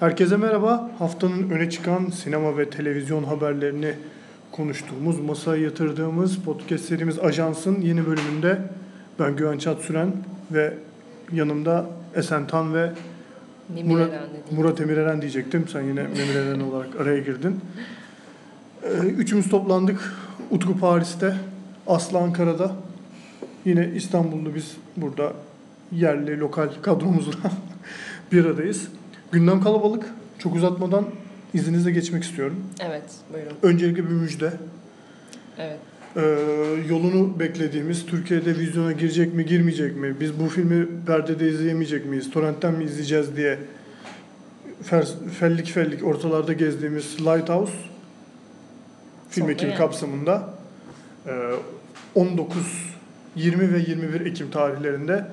Herkese merhaba. Haftanın öne çıkan sinema ve televizyon haberlerini konuştuğumuz, masaya yatırdığımız podcast serimiz Ajans'ın yeni bölümünde ben Güven Çatsüren ve yanımda Esen Tan ve Demir Murat. Murat Emireren diyecektim. Sen yine Memir Eren olarak araya girdin. Ee, Üçümüz toplandık. Utku Paris'te, Aslı Ankara'da. Yine İstanbul'da biz burada yerli, lokal kadromuzla bir aradayız. Gündem kalabalık. Çok uzatmadan izninizle geçmek istiyorum. Evet buyurun. Öncelikle bir müjde. Evet. Ee, yolunu beklediğimiz Türkiye'de vizyona girecek mi girmeyecek mi? Biz bu filmi perdede izleyemeyecek miyiz? Torrentten mi izleyeceğiz diye fer- fellik fellik ortalarda gezdiğimiz Lighthouse film ekimi yani. kapsamında e, 19, 20 ve 21 Ekim tarihlerinde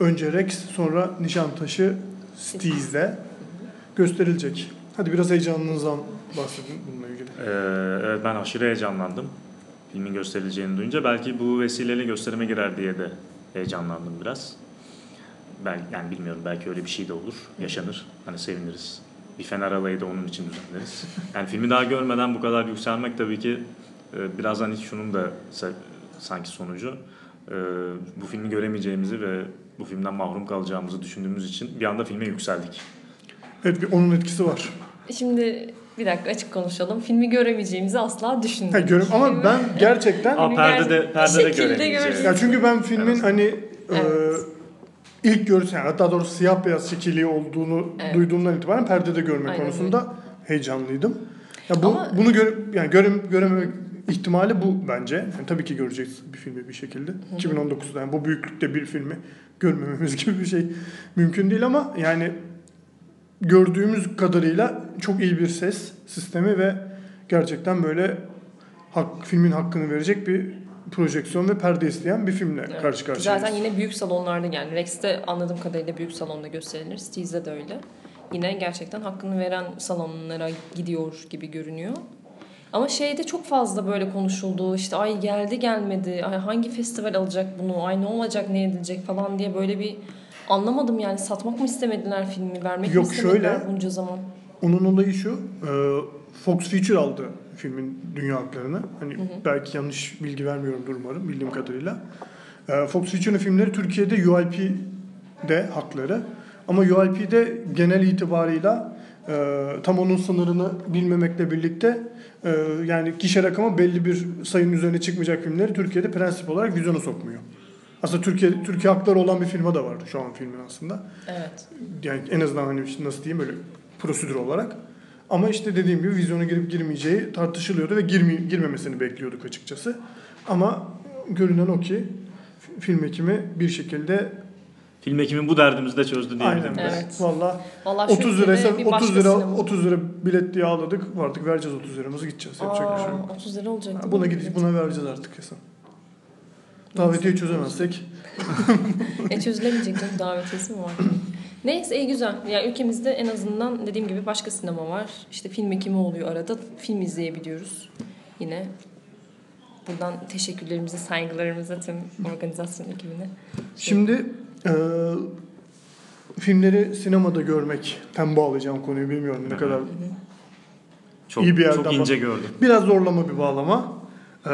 önce Rex sonra Nişantaşı Steez'de gösterilecek. Hadi biraz heyecanınızdan bahsedin bununla ilgili. Ee, evet ben aşırı heyecanlandım. Filmin gösterileceğini duyunca belki bu vesileyle gösterime girer diye de heyecanlandım biraz. Belki, yani bilmiyorum belki öyle bir şey de olur, yaşanır. Hani seviniriz. Bir fener alayı da onun için düzenleriz. Yani filmi daha görmeden bu kadar yükselmek tabii ki e, birazdan hiç şunun da sa- sanki sonucu. E, bu filmi göremeyeceğimizi ve bu filmden mahrum kalacağımızı düşündüğümüz için bir anda filme yükseldik. Evet bir onun etkisi var. Şimdi bir dakika açık konuşalım. Filmi göremeyeceğimizi asla Ha, düşünmüyorum. görüm ama ben gerçekten Aa, perdede, perdede göremeyeceğiz. Ya çünkü ben filmin Evet. hani Evet. e, ilk görüntü yani hatta doğrusu siyah beyaz şekilli olduğunu Evet. duyduğumdan itibaren perdede görme Aynen konusunda heyecanlıydım. Ya bu Ama- bunu gör, yani görem, görememek ihtimali bu bence. Yani tabii ki göreceğiz bir filmi bir şekilde. 2019'da yani bu büyüklükte bir filmi görmememiz gibi bir şey mümkün değil ama yani gördüğümüz kadarıyla çok iyi bir ses sistemi ve gerçekten böyle hak, filmin hakkını verecek bir projeksiyon ve perde isteyen bir filmle Evet. karşı karşıyayız. Zaten yine büyük salonlarda yani Rex'te anladığım kadarıyla büyük salonda gösterilir. Steez'de de öyle. Yine gerçekten hakkını veren salonlara gidiyor gibi görünüyor. Ama şeyde çok fazla böyle konuşuldu. İşte ay geldi gelmedi. Ay hangi festival alacak bunu? Ay ne olacak ne edilecek falan diye böyle bir anlamadım yani satmak mı istemediler filmi vermek Yok, mi istemediler şöyle. bunca zaman? Onun olayı şu. e, Fox Feature aldı filmin dünya haklarını. Hani belki yanlış bilgi vermiyorumdur umarım bildiğim kadarıyla. E, Fox Feature'ın filmleri Türkiye'de UIP'de hakları. Ama UIP'de genel itibarıyla e, tam onun sınırını bilmemekle birlikte e, yani kişi rakamı belli bir sayının üzerine çıkmayacak filmleri Türkiye'de prensip olarak vizyona sokmuyor. Aslında Türkiye Türkiye hakları olan bir firma da var şu an filmin aslında Evet. yani en azından hani işte nasıl diyeyim öyle prosedür olarak. Ama işte dediğim gibi vizyona girip girmeyeceği tartışılıyordu ve girme, girmemesini bekliyorduk açıkçası. Ama görünen o ki fi- film ekimi bir şekilde Film ekimi bu derdimizi de çözdü diyebilirim. aynen Evet. valla Vallahi 30 şu liraysa ülkede bir 30 başka lira sinema- 30 lira bilet diye ağladık. Artık vereceğiz 30 liramızı gideceğiz. Yapacak bir şey yok. Aa, 30 lira olacak. Ha, Buna gidip buna vereceğiz artık kesin. Davetiye çözemezsek E çözülemeyecek canım davetiyesi mi var? Neyse iyi güzel. Yani ülkemizde en azından dediğim gibi başka sinema var. İşte film ekimi oluyor arada. Film izleyebiliyoruz. Yine buradan teşekkürlerimizi, saygılarımızı tüm organizasyon ekibine. Şimdi e, filmleri sinemada görmekten bağlayacağım konuyu bilmiyorum ne kadar Çok, İyi bir yerden çok ince gördüm. Biraz zorlama bir bağlama. Ee,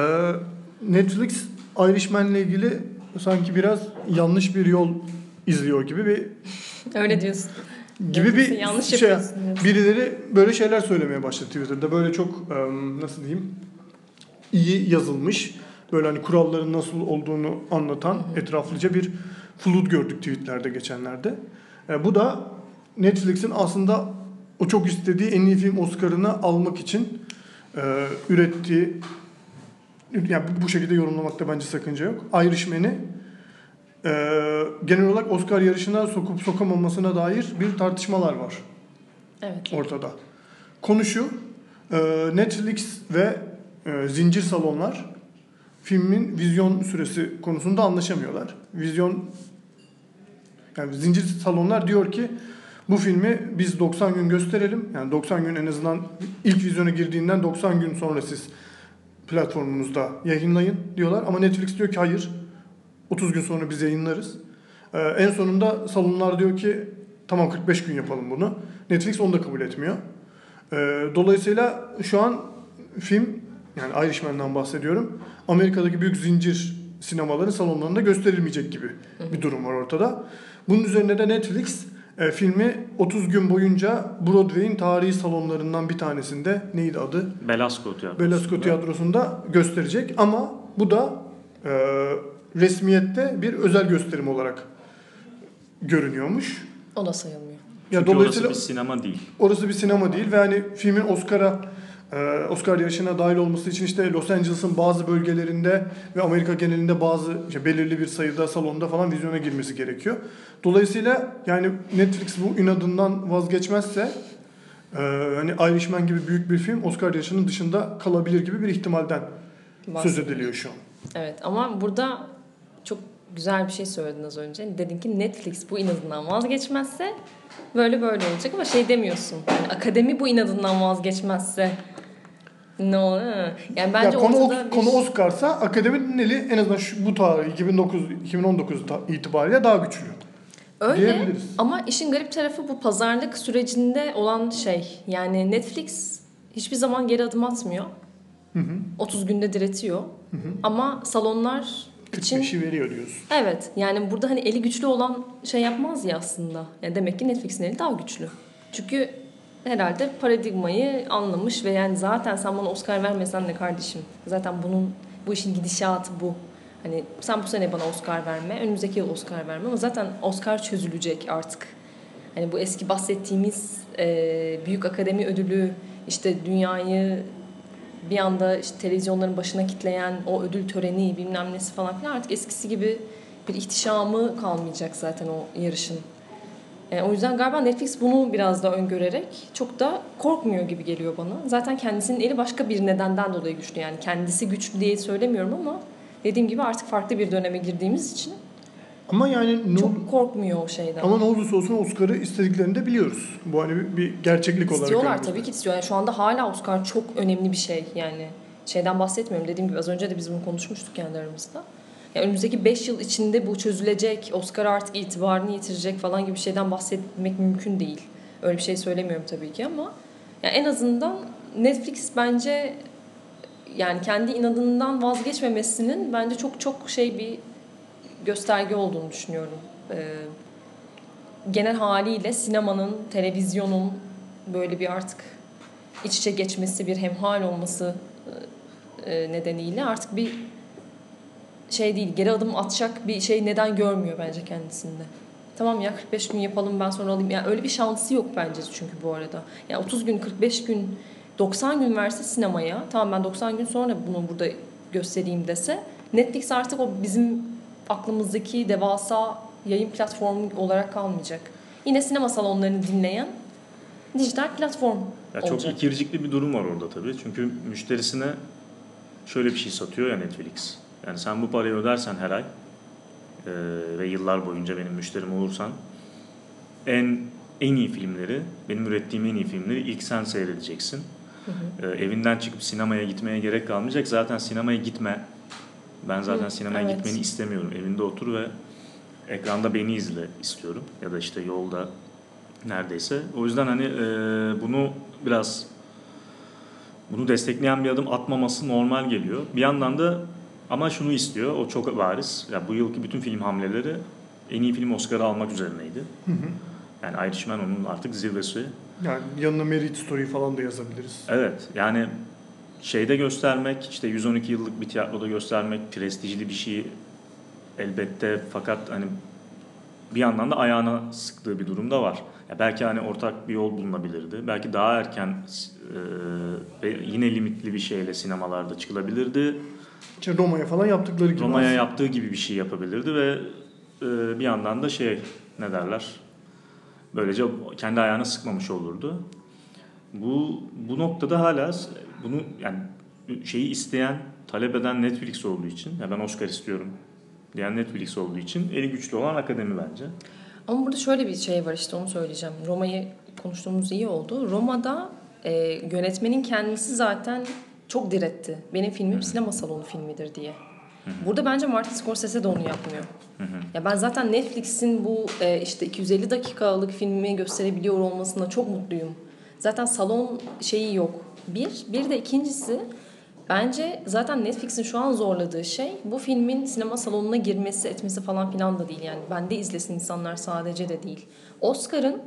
Netflix Irishman'le ilgili sanki biraz yanlış bir yol izliyor gibi bir Öyle diyorsun. gibi bir yanlış şey. Birileri böyle şeyler söylemeye başladı Twitter'da. Böyle çok nasıl diyeyim iyi yazılmış. Böyle hani kuralların nasıl olduğunu anlatan etraflıca bir flood gördük tweetlerde geçenlerde. E, bu da Netflix'in aslında o çok istediği en iyi film Oscar'ını almak için e, ürettiği yani bu şekilde yorumlamakta bence sakınca yok. Irishman'i e, genel olarak Oscar yarışına sokup sokamamasına dair bir tartışmalar var Evet. ortada. Konu şu, e, Netflix ve e, zincir salonlar filmin vizyon süresi konusunda anlaşamıyorlar. Vizyon yani zincir salonlar diyor ki bu filmi biz 90 gün gösterelim. Yani 90 gün en azından ilk vizyona girdiğinden 90 gün sonra siz platformunuzda yayınlayın diyorlar. Ama Netflix diyor ki hayır 30 gün sonra biz yayınlarız. Ee, en sonunda salonlar diyor ki Tamam 45 gün yapalım bunu. Netflix onu da kabul etmiyor. Ee, dolayısıyla şu an film yani Irishman'dan bahsediyorum. Amerika'daki büyük zincir sinemaların salonlarında gösterilmeyecek gibi bir durum var ortada. Bunun üzerine de Netflix e, filmi 30 gün boyunca Broadway'in tarihi salonlarından bir tanesinde neydi adı? Belasco tiyatrosu. Belasco Tiyatrosu'nda gösterecek ama bu da e, resmiyette bir özel gösterim olarak görünüyormuş. O da sayılmıyor. Ya Çünkü dolayısıyla orası bir sinema değil. orası bir sinema değil ve hani filmin Oscar'a Oscar yarışına dahil olması için işte Los Angeles'ın bazı bölgelerinde ve Amerika genelinde bazı işte belirli bir sayıda salonda falan vizyona girmesi gerekiyor. Dolayısıyla yani Netflix bu inadından vazgeçmezse e, hani Irishman gibi büyük bir film Oscar yarışının dışında kalabilir gibi bir ihtimalden söz Bahsediyoruz. ediliyor şu an. Evet ama burada çok güzel bir şey söyledin az önce. Dedin ki Netflix bu inadından vazgeçmezse böyle böyle olacak ama şey demiyorsun. Yani akademi bu inadından vazgeçmezse ne olur? Yani bence ya konu, ortada bir... konu Oscar'sa akademinin eli en azından şu, bu tarih 2009 2019 ta- itibariyle daha güçlü. Öyle ama işin garip tarafı bu pazarlık sürecinde olan şey. Yani Netflix hiçbir zaman geri adım atmıyor. Hı hı. 30 günde diretiyor. Hı hı. Ama salonlar için 45'i veriyor diyorsun. Evet yani burada hani eli güçlü olan şey yapmaz ya aslında. Yani demek ki Netflix'in eli daha güçlü. Çünkü herhalde paradigmayı anlamış ve yani zaten sen bana Oscar vermesen de kardeşim. Zaten bunun bu işin gidişatı bu. Hani sen bu sene bana Oscar verme, önümüzdeki yıl Oscar verme ama zaten Oscar çözülecek artık. Hani bu eski bahsettiğimiz e, büyük akademi ödülü işte dünyayı bir anda işte televizyonların başına kitleyen o ödül töreni bilmem nesi falan filan artık eskisi gibi bir ihtişamı kalmayacak zaten o yarışın. E, o yüzden galiba Netflix bunu biraz da öngörerek çok da korkmuyor gibi geliyor bana. Zaten kendisinin eli başka bir nedenden dolayı güçlü. Yani kendisi güçlü diye söylemiyorum ama dediğim gibi artık farklı bir döneme girdiğimiz için Ama yani ne, çok korkmuyor o şeyden. ama ne olursa olsun Oscar'ı istediklerini de biliyoruz. Bu hani bir, bir gerçeklik olarak. İstiyorlar tabii ki istiyor. Yani şu anda hala Oscar çok önemli bir şey yani. Şeyden bahsetmiyorum. Dediğim gibi az önce de biz bunu konuşmuştuk kendi aramızda. Yani önümüzdeki 5 yıl içinde bu çözülecek, Oscar artık itibarını yitirecek falan gibi bir şeyden bahsetmek mümkün değil. Öyle bir şey söylemiyorum tabii ki ama yani en azından Netflix bence yani kendi inadından vazgeçmemesinin bence çok çok şey bir gösterge olduğunu düşünüyorum. Ee, genel haliyle sinemanın, televizyonun böyle bir artık iç içe geçmesi, bir hemhal olması e, nedeniyle artık bir şey değil, geri adım atacak bir şey neden görmüyor bence kendisinde. Tamam ya 45 gün yapalım ben sonra alayım. Yani öyle bir şansı yok bence çünkü bu arada. Yani 30 gün, 45 gün, 90 gün verse sinemaya, tamam ben 90 gün sonra bunu burada göstereyim dese, Netflix artık o bizim aklımızdaki devasa yayın platformu olarak kalmayacak. Yine sinema salonlarını dinleyen dijital platform Ya çok olacak. ikircikli bir durum var orada tabii. Çünkü müşterisine şöyle bir şey satıyor ya Netflix. Yani sen bu parayı ödersen her ay e, ve yıllar boyunca benim müşterim olursan en en iyi filmleri, benim ürettiğim en iyi filmleri ilk sen seyredeceksin. E, evinden çıkıp sinemaya gitmeye gerek kalmayacak. Zaten sinemaya gitme. Ben zaten Hı, sinemaya evet. gitmeni istemiyorum. Evinde otur ve ekranda beni izle istiyorum. Ya da işte yolda neredeyse. O yüzden hani e, bunu biraz bunu destekleyen bir adım atmaması normal geliyor. Bir yandan da ama şunu istiyor. O çok bariz. Ya bu yılki bütün film hamleleri en iyi film Oscar'ı almak üzerineydi. Hı hı. Yani Irishman onun artık zirvesi. Yani yanına Merit Story falan da yazabiliriz. Evet yani şeyde göstermek işte 112 yıllık bir tiyatroda göstermek prestijli bir şey elbette fakat hani bir yandan da ayağına sıktığı bir durum da var. Ya belki hani ortak bir yol bulunabilirdi. Belki daha erken e, ve yine limitli bir şeyle sinemalarda çıkılabilirdi. İşte Roma'ya falan yaptıkları gibi. Roma'ya yaptığı gibi bir şey yapabilirdi ve e, bir yandan da şey ne derler böylece kendi ayağına sıkmamış olurdu. Bu bu noktada hala bunu yani şeyi isteyen, talep eden Netflix olduğu için ya ben Oscar istiyorum diyen Netflix olduğu için eli güçlü olan akademi bence. Ama burada şöyle bir şey var işte onu söyleyeceğim. Roma'yı konuştuğumuz iyi oldu. Roma'da e, yönetmenin kendisi zaten çok diretti. Benim filmim sinema salonu filmidir diye. Burada bence Martin Scorsese de onu yapmıyor. Ya ben zaten Netflix'in bu e, işte 250 dakikalık filmi gösterebiliyor olmasına çok mutluyum. Zaten salon şeyi yok. Bir, bir de ikincisi bence zaten Netflix'in şu an zorladığı şey bu filmin sinema salonuna girmesi etmesi falan filan da değil. Yani bende izlesin insanlar sadece de değil. Oscar'ın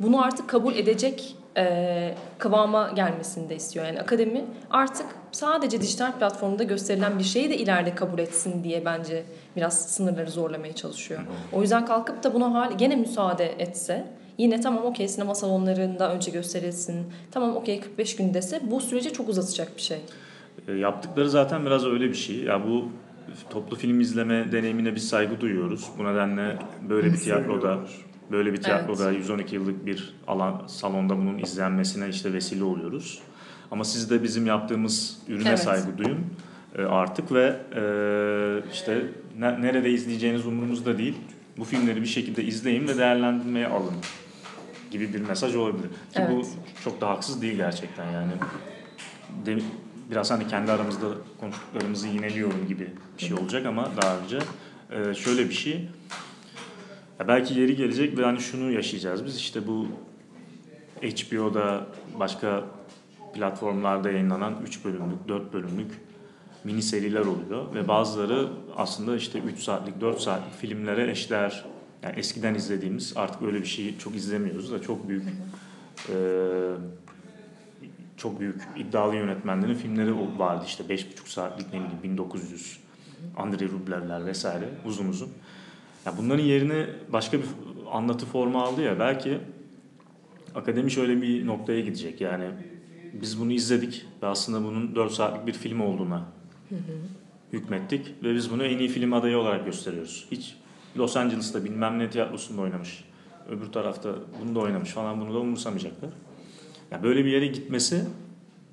bunu artık kabul edecek e, kıvama gelmesini de istiyor. Yani akademi artık sadece dijital platformda gösterilen bir şeyi de ileride kabul etsin diye bence biraz sınırları zorlamaya çalışıyor. O yüzden kalkıp da buna hal gene müsaade etse yine tamam okey sinema salonlarında önce gösterilsin. Tamam okey 45 gün dese bu süreci çok uzatacak bir şey. E, yaptıkları zaten biraz öyle bir şey. Ya bu toplu film izleme deneyimine biz saygı duyuyoruz. Bu nedenle böyle bir tiyatroda böyle bir tiyatroda 112 yıllık bir alan salonda bunun izlenmesine işte vesile oluyoruz. Ama siz de bizim yaptığımız ürüne Evet. saygı duyun e, artık ve e, işte ne- nerede izleyeceğiniz umurumuzda değil. Bu filmleri bir şekilde izleyin ve değerlendirmeye alın gibi bir mesaj olabilir. Ki bu Evet. çok da haksız değil gerçekten yani. De, biraz hani kendi aramızda konuştuklarımızı yineliyorum gibi bir şey olacak ama daha önce e, şöyle bir şey. Ya belki yeri gelecek ve hani şunu yaşayacağız biz işte bu HBO'da başka platformlarda yayınlanan 3 bölümlük, 4 bölümlük mini seriler oluyor ve bazıları aslında işte 3 saatlik, 4 saatlik filmlere eşdeğer. Yani eskiden izlediğimiz artık öyle bir şeyi çok izlemiyoruz da çok büyük e, çok büyük iddialı yönetmenlerin filmleri vardı işte 5,5 saatlik ne bileyim 1900 Andrei Rublevler vesaire uzun uzun. Ya bunların yerine başka bir anlatı formu aldı ya belki akademi şöyle bir noktaya gidecek yani biz bunu izledik ve aslında bunun 4 saatlik bir film olduğuna hükmettik ve biz bunu en iyi film adayı olarak gösteriyoruz. Hiç Los Angeles'ta bilmem ne tiyatrosunda oynamış, öbür tarafta bunu da oynamış falan bunu da umursamayacaklar. Ya böyle bir yere gitmesi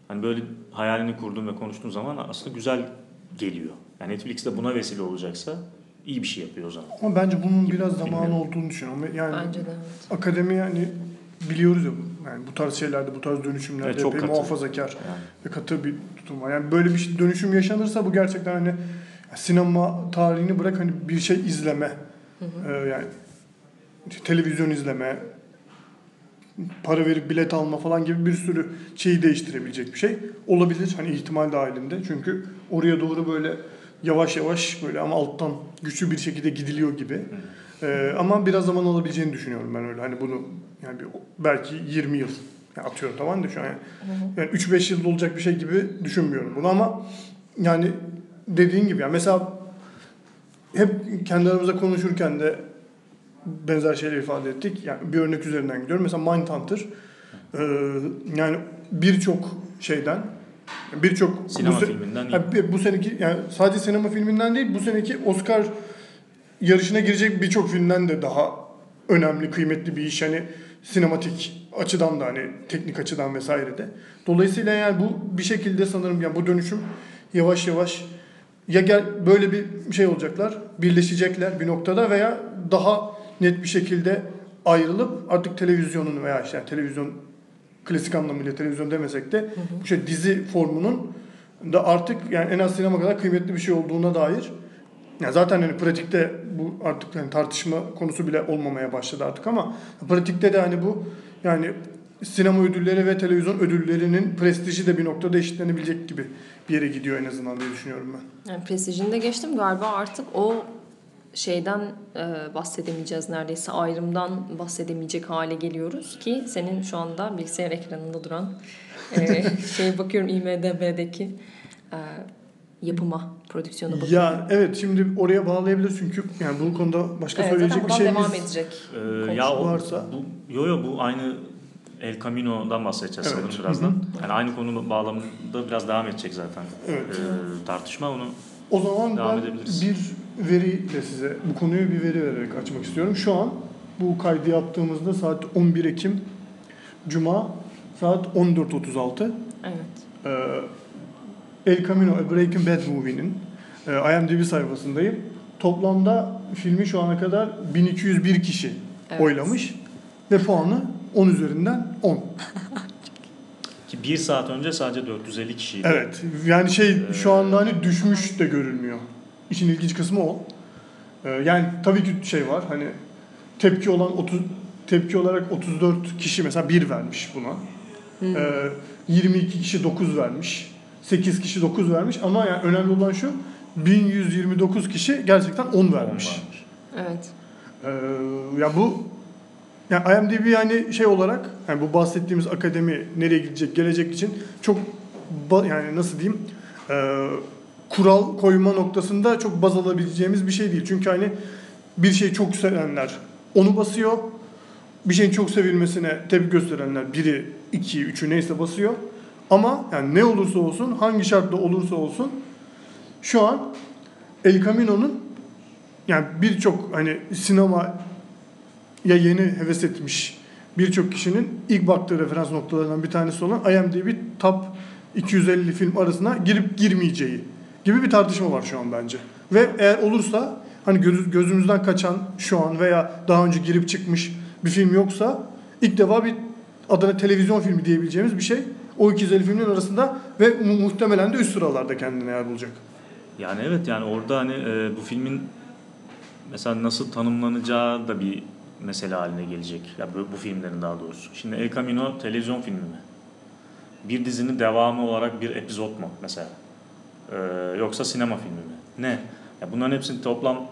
hani böyle hayalini kurduğum ve konuştuğum zaman aslında güzel geliyor. Yani Netflix de buna vesile olacaksa iyi bir şey yapıyor o zaman. Ama bence bunun biraz zamanı olduğunu düşünüyorum. Yani Bence de evet. akademi yani biliyoruz ya yani bu tarz şeylerde, bu tarz dönüşümlerde Evet, çok epey katı. muhafazakar Yani. ve katı bir tutum var. Yani böyle bir şey- dönüşüm yaşanırsa bu gerçekten hani sinema tarihini bırak hani bir şey izleme. Ee, yani işte televizyon izleme, para verip bilet alma falan gibi bir sürü şeyi değiştirebilecek bir şey olabilir. Hani ihtimal dahilinde. Çünkü oraya doğru böyle yavaş yavaş böyle ama alttan güçlü bir şekilde gidiliyor gibi. Ee, ama biraz zaman alabileceğini düşünüyorum ben öyle. Hani bunu yani bir, belki 20 yıl yani atıyorum tamam da şu an yani, yani 3-5 yılda olacak bir şey gibi düşünmüyorum bunu ama yani dediğin gibi yani mesela hep kendi aramızda konuşurken de benzer şeyleri ifade ettik. Yani bir örnek üzerinden gidiyorum. Mesela Mindhunter e, yani birçok şeyden birçok Sinema bu, filminden bir- bu seneki yani sadece sinema filminden değil bu seneki Oscar yarışına girecek birçok filmden de daha önemli, kıymetli bir iş. Hani sinematik açıdan da hani teknik açıdan vesaire de. Dolayısıyla yani bu bir şekilde sanırım yani bu dönüşüm yavaş yavaş ya gel böyle bir şey olacaklar, birleşecekler bir noktada veya daha net bir şekilde ayrılıp artık televizyonun veya işte yani televizyon klasik anlamıyla televizyon demesek de bu şey dizi formunun da artık yani en az sinema kadar kıymetli bir şey olduğuna dair ya zaten hani pratikte bu artık yani tartışma konusu bile olmamaya başladı artık ama pratikte de hani bu yani sinema ödülleri ve televizyon ödüllerinin prestiji de bir noktada eşitlenebilecek gibi bir yere gidiyor en azından diye düşünüyorum ben. Yani prestijini de geçtim galiba artık o şeyden e, bahsedemeyeceğiz neredeyse ayrımdan bahsedemeyecek hale geliyoruz ki senin şu anda bilgisayar ekranında duran e, şey bakıyorum IMDB'deki e, yapıma, prodüksiyona bakıyorum. Ya evet şimdi oraya bağlayabilir çünkü yani bu konuda başka evet, söyleyecek bir şeyimiz devam edecek. Ee, ya o, varsa- bu, yo yo bu aynı El Camino'dan bahsedeceğiz Evet. sanırım birazdan. Yani aynı konu bağlamında biraz devam edecek zaten Evet. ee, tartışma onu. O zaman Devam ben edebiliriz. bir veriyle size bu konuyu bir veri vererek açmak istiyorum. Şu an bu kaydı yaptığımızda saat 11 Ekim Cuma saat 14.36. Evet. Ee, El Camino A Breaking Bad Movie'nin e, IMDb sayfasındayım. Toplamda filmi şu ana kadar 1201 kişi Evet. oylamış ve puanı 10 üzerinden 10. Ki bir saat önce sadece 450 kişiydi. Evet. Yani şey şu anda hani düşmüş de görülmüyor işin ilginç kısmı o. Ee, yani tabii ki şey var hani tepki olan 30 tepki olarak 34 kişi mesela 1 vermiş buna. Ee, 22 kişi 9 vermiş. 8 kişi 9 vermiş ama yani önemli olan şu 1129 kişi gerçekten 10 vermiş. Evet. Ee, ya bu yani IMDb yani şey olarak yani bu bahsettiğimiz akademi nereye gidecek gelecek için çok yani nasıl diyeyim e, kural koyma noktasında çok baz alabileceğimiz bir şey değil. Çünkü hani bir şeyi çok sevenler onu basıyor. Bir şeyin çok sevilmesine tepki gösterenler biri, iki, üçü neyse basıyor. Ama yani ne olursa olsun, hangi şartta olursa olsun şu an El Camino'nun yani birçok hani sinema ya yeni heves etmiş birçok kişinin ilk baktığı referans noktalarından bir tanesi olan IMDb Top 250 film arasına girip girmeyeceği gibi bir tartışma var şu an bence. Ve eğer olursa hani göz, gözümüzden kaçan şu an veya daha önce girip çıkmış bir film yoksa ilk defa bir adına televizyon filmi diyebileceğimiz bir şey o 250 filmin arasında ve mu- muhtemelen de üst sıralarda kendine yer bulacak. Yani evet yani orada hani e, bu filmin mesela nasıl tanımlanacağı da bir mesele haline gelecek. Ya bu, bu filmlerin daha doğrusu. Şimdi El Camino televizyon filmi mi? Bir dizinin devamı olarak bir epizod mu mesela? Ee, yoksa sinema filmi mi? Ne? Ya bunların hepsini toplam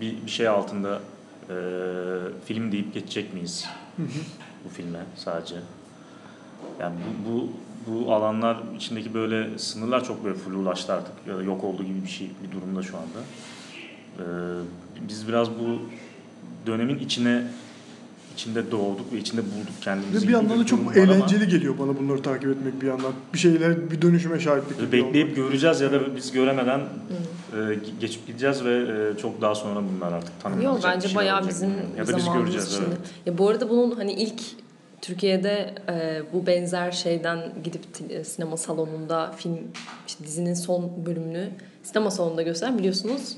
bir, bir şey altında e, film deyip geçecek miyiz? bu filme sadece. Yani bu, bu bu alanlar içindeki böyle sınırlar çok böyle flulaştı artık ya da yok olduğu gibi bir şey bir durumda şu anda. Ee, biz biraz bu dönemin içine içinde doğduk ve içinde bulduk kendimizi. Ve bir yandan da çok var ama eğlenceli geliyor bana bunları takip etmek bir yandan. Bir şeyler bir dönüşüme şahitlik Bekleyip göreceğiz ya da biz göremeden e, geçip gideceğiz ve e, çok daha sonra bunlar artık tanımlanacak. Yok bence bayağı olacak bizim ya da biz göreceğiz. içinde. Evet. Ya bu arada bunun hani ilk Türkiye'de e, bu benzer şeyden gidip t- sinema salonunda film işte dizinin son bölümünü sinema salonunda gösteren biliyorsunuz.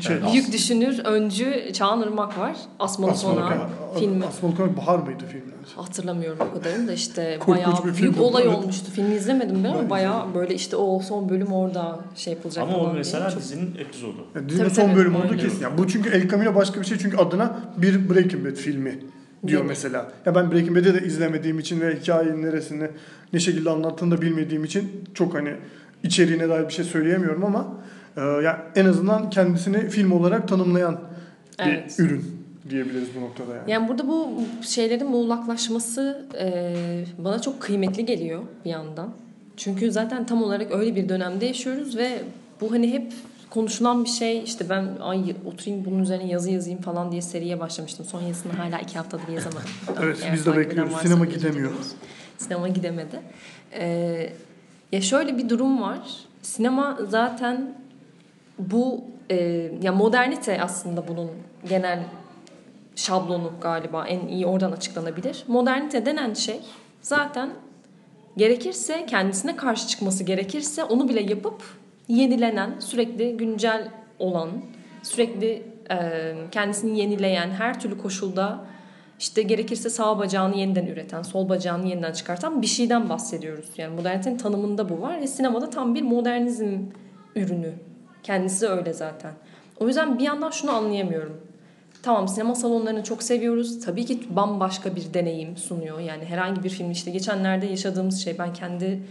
Şey, Büyük düşünür, öncü Çağan Irmak var. Asmalı Sona filmi. Asmalı Konak Bahar mıydı filmin? Hatırlamıyorum o kadarını da işte bayağı bir film büyük oldu, olay evet. olmuştu. Filmi izlemedim ben ama bayağı izledim. böyle işte o son bölüm orada şey yapılacak Ama o diye. mesela Çok- dizinin epizodu. Yani dizinin Tabii, son tabii, bölümü oldu kesin. Yani bu çünkü El Camino başka bir şey çünkü adına bir Breaking Bad filmi diyor Yeni. mesela. Ya ben Breaking Bad'i de izlemediğim için ve hikayenin neresini ne şekilde anlattığını da bilmediğim için çok hani içeriğine dair bir şey söyleyemiyorum ama e, ya en azından kendisini film olarak tanımlayan bir Evet. ürün diyebiliriz bu noktada yani. Yani burada bu şeylerin muğlaklaşması e, bana çok kıymetli geliyor bir yandan. Çünkü zaten tam olarak öyle bir dönemde yaşıyoruz ve bu hani hep konuşulan bir şey işte ben ay oturayım bunun üzerine yazı yazayım falan diye seriye başlamıştım. Son yazısını hala iki haftadır yazamadım. Evet, Eğer biz de bekliyoruz. Sinema gidemiyor. Sinema gidemedi. Ee, ya şöyle bir durum var. Sinema zaten bu e, ya modernite aslında bunun genel şablonu galiba en iyi oradan açıklanabilir. Modernite denen şey zaten gerekirse kendisine karşı çıkması gerekirse onu bile yapıp yenilenen, sürekli güncel olan, sürekli e, kendisini yenileyen, her türlü koşulda işte gerekirse sağ bacağını yeniden üreten, sol bacağını yeniden çıkartan bir şeyden bahsediyoruz. Yani modernitenin tanımında bu var ve sinemada tam bir modernizm ürünü. Kendisi öyle zaten. O yüzden bir yandan şunu anlayamıyorum. Tamam sinema salonlarını çok seviyoruz. Tabii ki bambaşka bir deneyim sunuyor. Yani herhangi bir film işte geçenlerde yaşadığımız şey ben kendi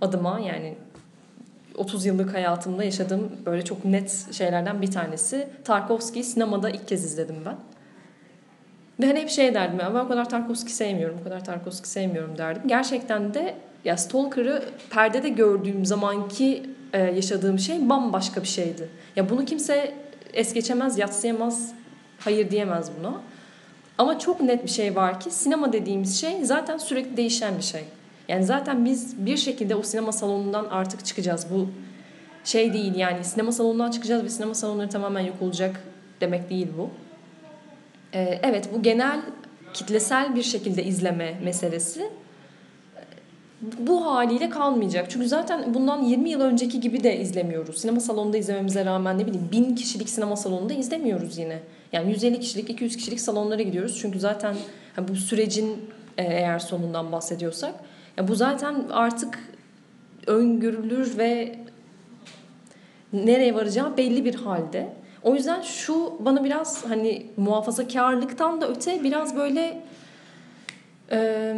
adıma yani 30 yıllık hayatımda yaşadığım böyle çok net şeylerden bir tanesi. Tarkovski'yi sinemada ilk kez izledim ben. Ve hani hep şey derdim ya ben o kadar Tarkovski sevmiyorum, o kadar Tarkovski sevmiyorum derdim. Gerçekten de ya Stalker'ı perdede gördüğüm zamanki e, yaşadığım şey bambaşka bir şeydi. Ya bunu kimse es geçemez, yatsıyamaz, hayır diyemez buna. Ama çok net bir şey var ki sinema dediğimiz şey zaten sürekli değişen bir şey. Yani zaten biz bir şekilde o sinema salonundan artık çıkacağız. Bu şey değil yani sinema salonundan çıkacağız ve sinema salonları tamamen yok olacak demek değil bu. Ee, evet bu genel kitlesel bir şekilde izleme meselesi bu haliyle kalmayacak. Çünkü zaten bundan 20 yıl önceki gibi de izlemiyoruz. Sinema salonunda izlememize rağmen ne bileyim 1000 kişilik sinema salonunda izlemiyoruz yine. Yani 150 kişilik, 200 kişilik salonlara gidiyoruz. Çünkü zaten bu sürecin e, eğer sonundan bahsediyorsak bu zaten artık öngörülür ve nereye varacağı belli bir halde. O yüzden şu bana biraz hani muhafazakarlıktan da öte biraz böyle e,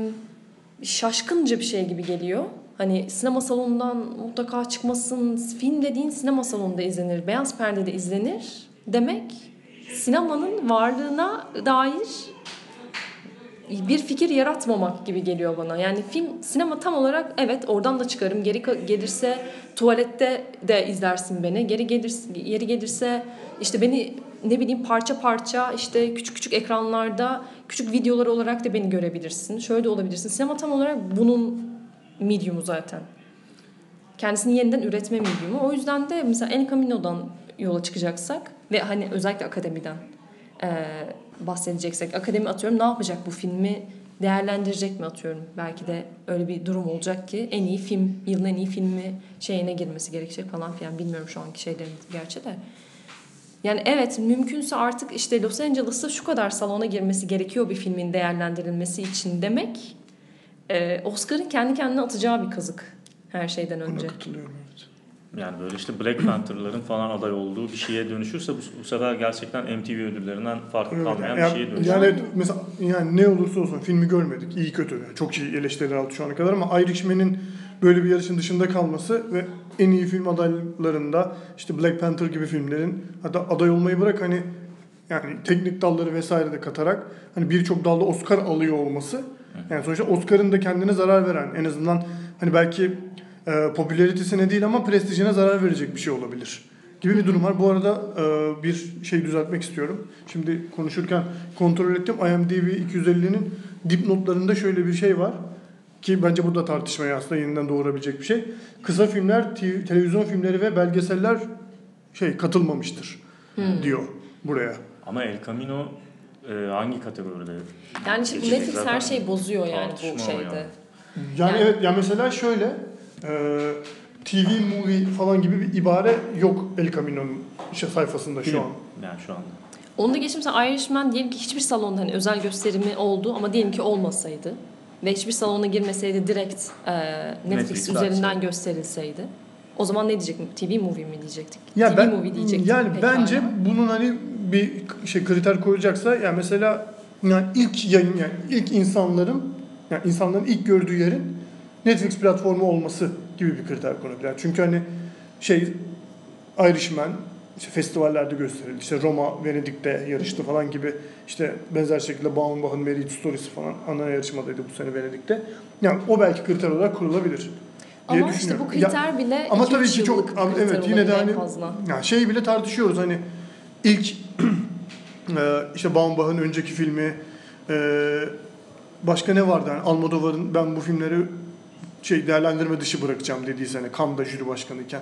şaşkınca bir şey gibi geliyor. Hani sinema salonundan mutlaka çıkmasın, film dediğin sinema salonunda izlenir, beyaz perdede izlenir demek sinemanın varlığına dair bir fikir yaratmamak gibi geliyor bana. Yani film, sinema tam olarak evet oradan da çıkarım. Geri gelirse tuvalette de izlersin beni. Geri gelirse, geri gelirse işte beni ne bileyim parça parça işte küçük küçük ekranlarda küçük videolar olarak da beni görebilirsin. Şöyle de olabilirsin. Sinema tam olarak bunun medium'u zaten. Kendisini yeniden üretme medium'u. O yüzden de mesela El Camino'dan yola çıkacaksak ve hani özellikle akademiden e, bahsedeceksek akademi atıyorum ne yapacak bu filmi değerlendirecek mi atıyorum belki de öyle bir durum olacak ki en iyi film yılın en iyi filmi şeyine girmesi gerekecek falan filan bilmiyorum şu anki şeylerin gerçi de yani evet mümkünse artık işte Los Angeles'ta şu kadar salona girmesi gerekiyor bir filmin değerlendirilmesi için demek e, Oscar'ın kendi kendine atacağı bir kazık her şeyden Buna önce. katılıyorum. Evet. Yani böyle işte Black Panther'ların falan aday olduğu bir şeye dönüşürse bu, bu sefer gerçekten MTV ödüllerinden farkı Evet, kalmayan yani, bir şeye dönüşür. yani mesela yani ne olursa olsun filmi görmedik. iyi kötü. Yani çok iyi eleştiriler aldı şu ana kadar ama Irishman'in böyle bir yarışın dışında kalması ve en iyi film adaylarında işte Black Panther gibi filmlerin hatta aday olmayı bırak hani yani teknik dalları vesaire de katarak hani birçok dalda Oscar alıyor olması yani sonuçta Oscar'ın da kendine zarar veren en azından hani belki e, popülaritesine değil ama prestijine zarar verecek bir şey olabilir gibi bir durum var. Bu arada e, bir şey düzeltmek istiyorum. Şimdi konuşurken kontrol ettim. IMDb 250'nin dipnotlarında şöyle bir şey var. Ki bence bu da tartışmaya aslında yeniden doğurabilecek bir şey. Kısa filmler, TV televizyon filmleri ve belgeseller şey katılmamıştır diyor buraya. Ama El Camino e, hangi kategoride? Yani şimdi Netflix her şeyi bozuyor yani bu şeyde. yani. Yani, Yani- evet ya mesela şöyle e, TV movie falan gibi bir ibare yok El Camino'nun işte sayfasında şu Film. an. Yani şu anda. Onu da geçtim mesela Irishman diyelim ki hiçbir salonda hani özel gösterimi oldu ama diyelim ki olmasaydı ve hiçbir salona girmeseydi direkt e, Netflix, Netflix üzerinden verseydi. gösterilseydi. O zaman ne diyecek? TV movie mi diyecektik? Ya TV ben movie diyecektik. yani pekala. bence bunun hani bir şey kriter koyacaksa yani mesela yani ilk yayın yani ilk insanların yani insanların ilk gördüğü yerin Netflix platformu olması gibi bir kriter konabilir. Çünkü hani şey Irishman işte festivallerde gösterildi. İşte Roma, Venedik'te yarıştı falan gibi işte benzer şekilde Baumbach'ın Marriage Stories falan ana yarışmadaydı bu sene Venedik'te. Yani o belki kriter olarak kurulabilir diye ama işte bu Ya- kriter bile ama 2-3 tabii ki çok evet yine de hani fazla. ya şey bile tartışıyoruz hani ilk e, işte Baumbach'ın önceki filmi e, başka ne vardı yani Almodovar'ın ben bu filmleri şey değerlendirme dışı bırakacağım dediği sene Cannes'da jüri başkanıyken.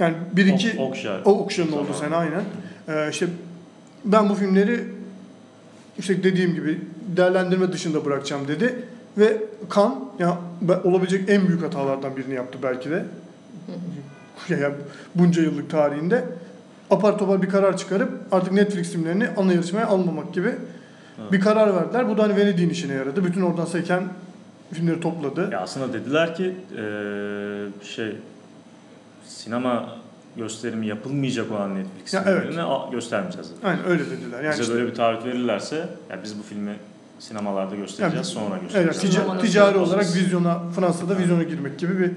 Yani bir iki o Okşan'ın olduğu Zamanı. sene aynen. E, işte ben bu filmleri işte dediğim gibi değerlendirme dışında bırakacağım dedi ve Kan ya ben- olabilecek en büyük hatalardan birini yaptı belki de. Ya bunca yıllık tarihinde apar topar bir karar çıkarıp artık Netflix filmlerini ana yarışmaya almamak gibi bir karar verdiler. Bu da hani Venedik'in işine yaradı. Bütün oradan seken filmleri topladı. Ya aslında dediler ki e, şey sinema gösterimi yapılmayacak olan Netflix Ya evet. göstermeyeceğiz. dediler. Aynen öyle dediler. Yani Bize işte, böyle bir taahhüt verirlerse ya biz bu filmi sinemalarda göstereceğiz Yani- sonra evet, göstereceğiz. tica- Zamanı ticari olarak vizyona Fransa'da vizyona girmek gibi bir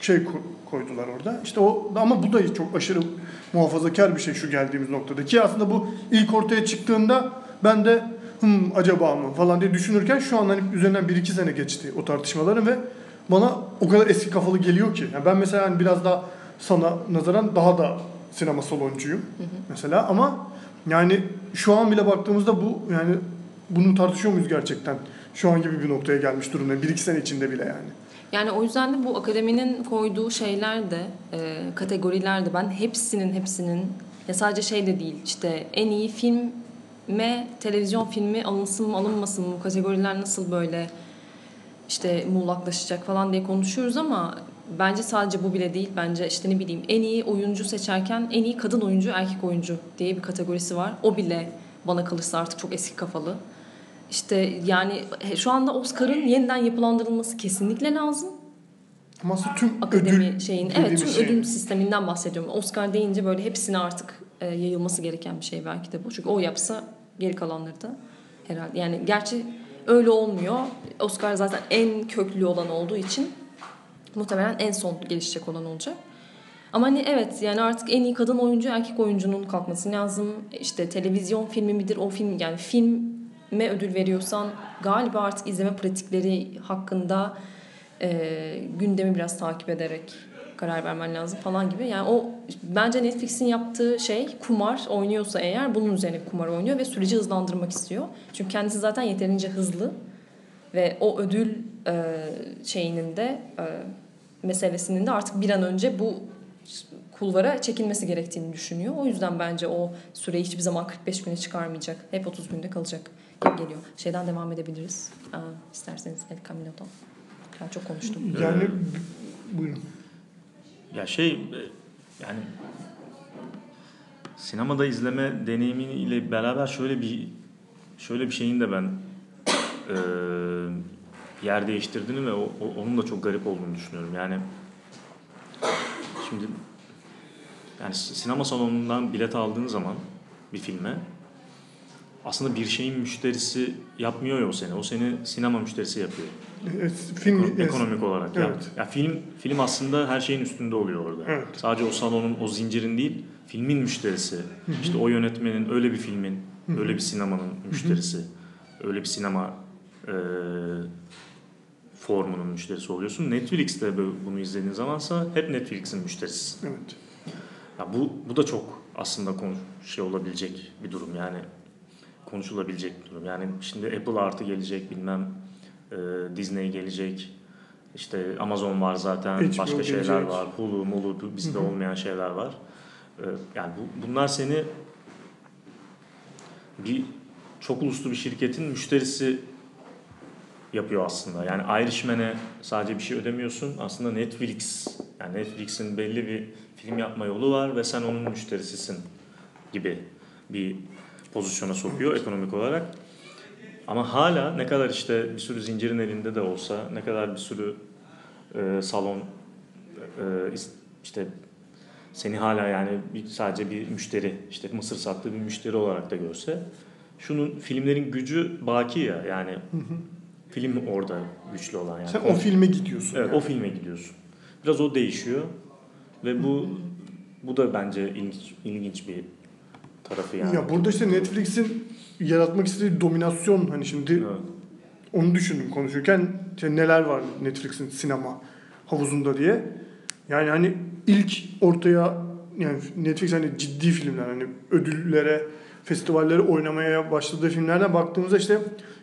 şey ko- koydular orada. İşte o ama bu da çok aşırı muhafazakar bir şey şu geldiğimiz noktada. Ki aslında bu ilk ortaya çıktığında ben de Hım, acaba mı falan diye düşünürken şu an hani üzerinden 1-2 sene geçti o tartışmaların ve bana o kadar eski kafalı geliyor ki. Yani ben mesela hani biraz daha sana nazaran daha da sinema saloncuyum mesela ama yani şu an bile baktığımızda bu yani bunu tartışıyor muyuz gerçekten? Şu an gibi bir noktaya gelmiş durumda. 1-2 sene içinde bile yani. Yani o yüzden de bu akademinin koyduğu şeyler de e, kategoriler de ben hepsinin hepsinin ya sadece şey de değil işte en iyi filme televizyon filmi alınsın mı alınmasın mı kategoriler nasıl böyle işte muğlaklaşacak falan diye konuşuyoruz ama bence sadece bu bile değil. Bence işte ne bileyim en iyi oyuncu seçerken en iyi kadın oyuncu erkek oyuncu diye bir kategorisi var. O bile bana kalırsa artık çok eski kafalı. İşte yani şu anda Oscar'ın yeniden yapılandırılması kesinlikle lazım. Ama tüm akademi ödül şeyin evet tüm şey. ödül sisteminden bahsediyorum. Oscar deyince böyle hepsine artık e, yayılması gereken bir şey belki de bu. Çünkü o yapsa geri kalanları da herhalde yani gerçi öyle olmuyor. Oscar zaten en köklü olan olduğu için muhtemelen en son gelişecek olan olacak. Ama hani evet yani artık en iyi kadın oyuncu erkek oyuncunun kalkması lazım. İşte televizyon filmi midir o film yani filme ödül veriyorsan galiba artık izleme pratikleri hakkında e, gündemi biraz takip ederek karar vermen lazım falan gibi. Yani o bence Netflix'in yaptığı şey kumar oynuyorsa eğer bunun üzerine kumar oynuyor ve süreci hızlandırmak istiyor. Çünkü kendisi zaten yeterince hızlı ve o ödül e, şeyinin de e, meselesinin de artık bir an önce bu kulvara çekilmesi gerektiğini düşünüyor. O yüzden bence o süreyi hiçbir zaman 45 güne çıkarmayacak. Hep 30 günde kalacak gibi geliyor. Şeyden devam edebiliriz. Aa, isterseniz El Camino'dan. Ben çok konuştum. Yani Ee, buyurun. Ya şey e, yani sinemada izleme deneyimiyle beraber şöyle bir şöyle bir şeyin de ben e, yer değiştirdiğini ve o, o- onun da çok garip olduğunu düşünüyorum. Yani şimdi yani sinema salonundan bilet aldığın zaman bir filme aslında bir şeyin müşterisi yapmıyor ya o seni. O seni sinema müşterisi yapıyor. Evet, film Ekonomik, ekonomik olarak. Ya, Evet. ya film film aslında her şeyin üstünde oluyor orada. Evet. Sadece o salonun, o zincirin değil, filmin müşterisi. İşte o yönetmenin, öyle bir filmin, öyle bir sinemanın müşterisi. Öyle bir sinema e, formunun müşterisi oluyorsun. Netflix'te bu- bunu izlediğin zamansa hep Netflix'in müşterisi. Evet. Ya bu bu da çok aslında konu şey olabilecek bir durum yani konuşulabilecek bir durum. Yani şimdi Apple artı gelecek bilmem e, Disney gelecek. İşte Amazon var zaten, HBO başka şeyler gelecek. var. Hulu, Mulu, bizde olmayan şeyler var. E, yani bu, bunlar seni bir çok uluslu bir şirketin müşterisi yapıyor aslında. Yani Irishman'e sadece bir şey ödemiyorsun. Aslında Netflix, yani Netflix'in belli bir film yapma yolu var ve sen onun müşterisisin gibi bir pozisyona sokuyor ekonomik olarak. Ama hala ne kadar işte bir sürü zincirin elinde de olsa, ne kadar bir sürü e, salon e, işte seni hala yani bir, sadece bir müşteri, işte mısır sattığı bir müşteri olarak da görse, şunun filmlerin gücü baki ya yani film orada güçlü olan yani. Sen o filme gidiyorsun. Evet yani. o filme gidiyorsun. Biraz o değişiyor ve bu bu da bence ilginç, ilginç bir tarafı yani. Ya burada işte Netflix'in yaratmak istediği dominasyon hani şimdi Evet. onu düşündüm konuşurken işte neler var Netflix'in sinema havuzunda diye. Yani hani ilk ortaya yani Netflix hani ciddi filmler hani ödüllere, festivallere oynamaya başladığı filmlerden baktığımızda işte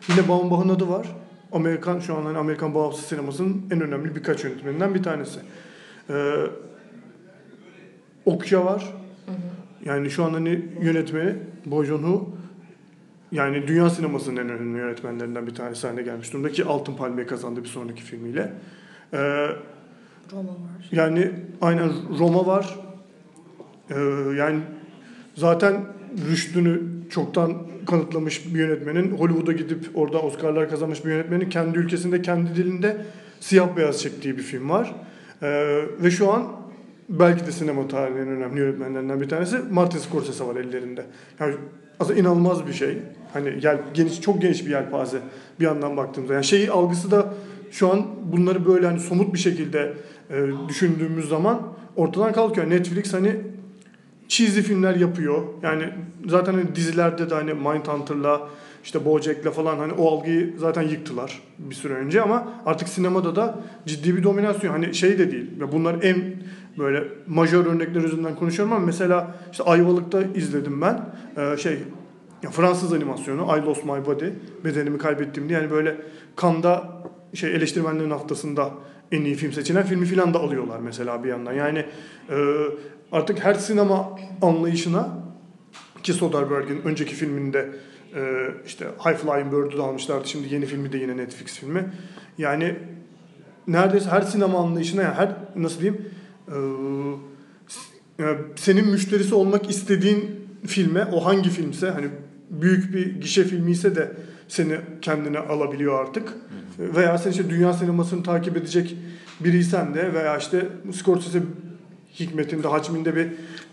yine Baumbach'ın adı var. Amerikan şu an hani Amerikan bağımsız sinemasının en önemli birkaç yönetmeninden bir tanesi. Ee, Okya var. Yani şu an hani yönetmeni Bong Joon-ho yani dünya sinemasının en önemli yönetmenlerinden bir tanesi haline gelmiş durumda ki Altın Palmiye kazandı bir sonraki filmiyle. Ee, Roma var. yani aynen Roma var. Ee, yani zaten rüştünü çoktan kanıtlamış bir yönetmenin Hollywood'a gidip orada Oscar'lar kazanmış bir yönetmenin kendi ülkesinde kendi dilinde siyah beyaz çektiği bir film var. Ee, ve şu an belki de sinema tarihinin önemli yönetmenlerinden bir tanesi Martin Scorsese var ellerinde. Yani aslında inanılmaz bir şey. Hani yel, geniş çok geniş bir yelpaze bir yandan baktığımızda. Yani şey algısı da şu an bunları böyle hani somut bir şekilde e, düşündüğümüz zaman ortadan kalkıyor. Netflix hani cheesy filmler yapıyor. Yani zaten hani dizilerde de hani Mindhunter'la işte BoJack'le falan hani o algıyı zaten yıktılar bir süre önce ama artık sinemada da ciddi bir dominasyon. Hani şey de değil. Bunlar en böyle majör örnekler üzerinden konuşuyorum ama mesela işte Ayvalık'ta izledim ben. Ee, şey ya Fransız animasyonu I Lost My Body bedenimi kaybettim diye yani böyle Cannes'da şey eleştirmenlerin haftasında en iyi film seçilen filmi filan da alıyorlar mesela bir yandan. Yani e, artık her sinema anlayışına ki Soderbergh'in önceki filminde e, işte High Flying Bird'ü de almışlardı. Şimdi yeni filmi de yine Netflix filmi. Yani neredeyse her sinema anlayışına yani her nasıl diyeyim senin müşterisi olmak istediğin filme o hangi filmse hani büyük bir gişe filmi ise de seni kendine alabiliyor artık. Veya sen işte dünya sinemasını takip edecek biriysen de veya işte Scorsese hikmetinde, hacminde bir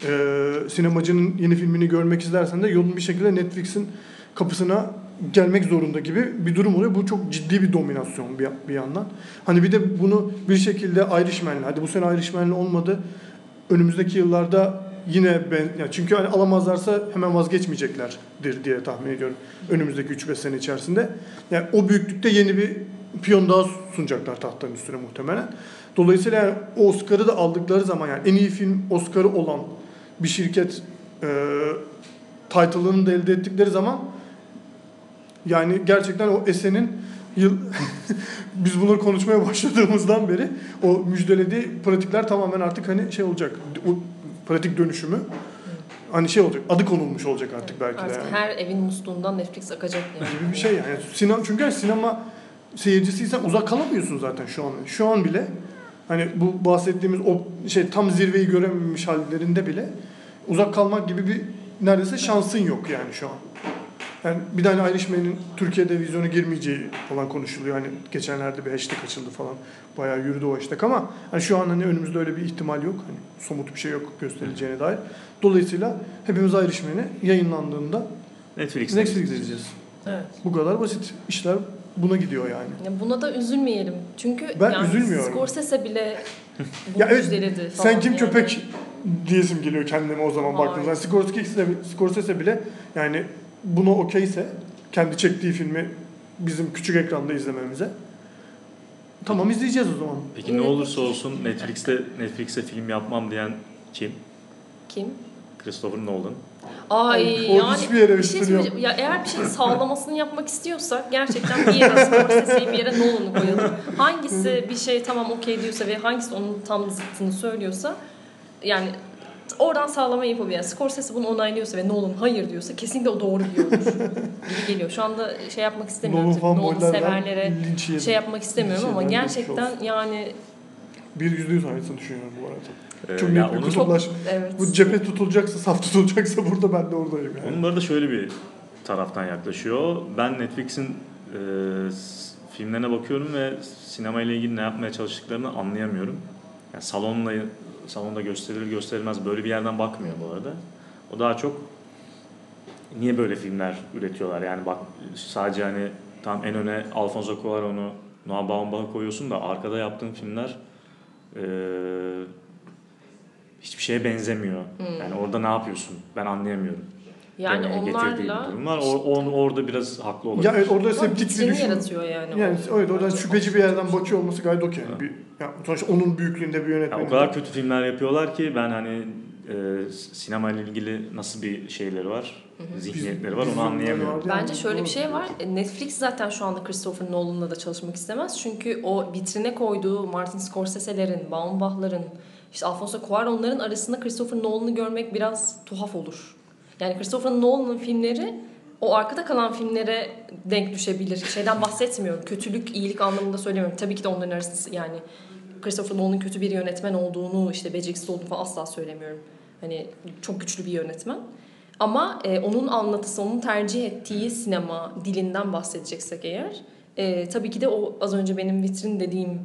e, sinemacının yeni filmini görmek istersen de yolun bir şekilde Netflix'in kapısına gelmek zorunda gibi bir durum oluyor. Bu çok ciddi bir dominasyon bir, bir yandan. Hani bir de bunu bir şekilde Irishman'le, hadi bu sene Irishman'le olmadı. Önümüzdeki yıllarda yine ben, ya çünkü hani alamazlarsa hemen vazgeçmeyeceklerdir diye tahmin ediyorum. Önümüzdeki 3-5 sene içerisinde. Yani o büyüklükte yeni bir piyon daha sunacaklar tahtların üstüne muhtemelen. Dolayısıyla yani Oscar'ı da aldıkları zaman yani en iyi film Oscar'ı olan bir şirket e, title'ını da elde ettikleri zaman yani gerçekten o Esen'in yıl biz bunları konuşmaya başladığımızdan beri o müjdelediği pratikler tamamen artık hani şey olacak. O pratik dönüşümü hani şey olacak. Adı konulmuş olacak artık belki de Artık yani. her evin musluğundan Netflix akacak yani. gibi bir şey yani. Sinema çünkü sinema seyircisiysen uzak kalamıyorsun zaten şu an. Şu an bile hani bu bahsettiğimiz o şey tam zirveyi görememiş hallerinde bile uzak kalmak gibi bir neredeyse şansın yok yani şu an. Yani bir tane Irishman'in Türkiye'de vizyona girmeyeceği falan konuşuluyor. Hani geçenlerde bir hashtag açıldı falan. Bayağı yürüdü o hashtag ama hani şu an hani önümüzde öyle bir ihtimal yok. Hani somut bir şey yok gösterileceğine dair. Dolayısıyla hepimiz Irishman'i yayınlandığında Netflix'te. Netflix izleyeceğiz. Evet. Bu kadar basit. İşler buna gidiyor yani. Ya buna da üzülmeyelim. Çünkü Ben yani üzülmüyorum. Scorsese bile bu Ya evet. Sen kim yani. köpek diyesim geliyor kendime o zaman baktığımda. Scorsese, Scorsese bile yani buna okeyse kendi çektiği filmi bizim küçük ekranda izlememize tamam izleyeceğiz o zaman. Peki ne olursa olsun Netflix'te Netflix'e film yapmam diyen kim? Kim? Christopher Nolan. Ay O yani hiçbir yere bir şey söyleyeceğim. Ya eğer bir şeyin sağlamasını yapmak istiyorsak gerçekten bir yere Scorsese'yi bir yere Nolan'ı koyalım. Hangisi bir şey tamam okey diyorsa ve hangisi onun tam zıttını söylüyorsa yani oradan sağlama yapabilir. Yani Scorsese bunu onaylıyorsa ve Nolan hayır diyorsa kesinlikle o doğru biliyordur gibi geliyor. Şu anda şey yapmak istemiyorum. Nolan Nolan, fanboylardan severlere yedim. şey yapmak istemiyorum ama gerçekten yani Bir yüzde yüz aynısını düşünüyorum bu arada. Ee, Çok ya net bir onun, kutuplaşma. evet. Bu cephe tutulacaksa, saf tutulacaksa burada ben de oradayım yani. onun bu arada şöyle bir taraftan yaklaşıyor. Ben Netflix'in e, filmlerine bakıyorum ve sinema ile ilgili ne yapmaya çalıştıklarını anlayamıyorum. Yani salonla salonda gösterilir gösterilmez böyle bir yerden bakmıyor bu arada. O daha çok niye böyle filmler üretiyorlar? Yani bak sadece hani tam en öne Alfonso Cuarón'u, Noah Baumbach'ı koyuyorsun da arkada yaptığın filmler e, hiçbir şeye benzemiyor. Yani orada ne yapıyorsun? Ben anlayamıyorum. Yani getirdiği bir onlarla durum var. O, o- orada biraz haklı olabilir. Ya evet orada Ama septik bir düşün. yaratıyor yani. Yani O- evet oradan şüpheci bir yerden bakıyor olması gayet okey. Yani. Bir, ya, sonuçta onun büyüklüğünde bir yönetmen. o kadar kötü filmler yapıyorlar ki ben hani e, sinema ile ilgili nasıl bir şeyleri var, zihniyetleri var onu anlayamıyorum. Bence şöyle bir şey var. Netflix zaten şu anda Christopher Nolan'la da çalışmak istemez. Çünkü o vitrine koyduğu Martin Scorsese'lerin, Baumbach'ların, işte Alfonso Cuarón'ların arasında Christopher Nolan'ı görmek biraz tuhaf olur. Yani Christopher Nolan'ın filmleri o arkada kalan filmlere denk düşebilir. Şeyden bahsetmiyorum. Kötülük, iyilik anlamında söylemiyorum. Tabii ki de onların arasında yani Christopher Nolan'ın kötü bir yönetmen olduğunu, işte beceriksiz olduğunu falan asla söylemiyorum. Hani çok güçlü bir yönetmen. Ama e, onun anlatısı, onun tercih ettiği sinema dilinden bahsedeceksek eğer, e, tabii ki de o az önce benim vitrin dediğim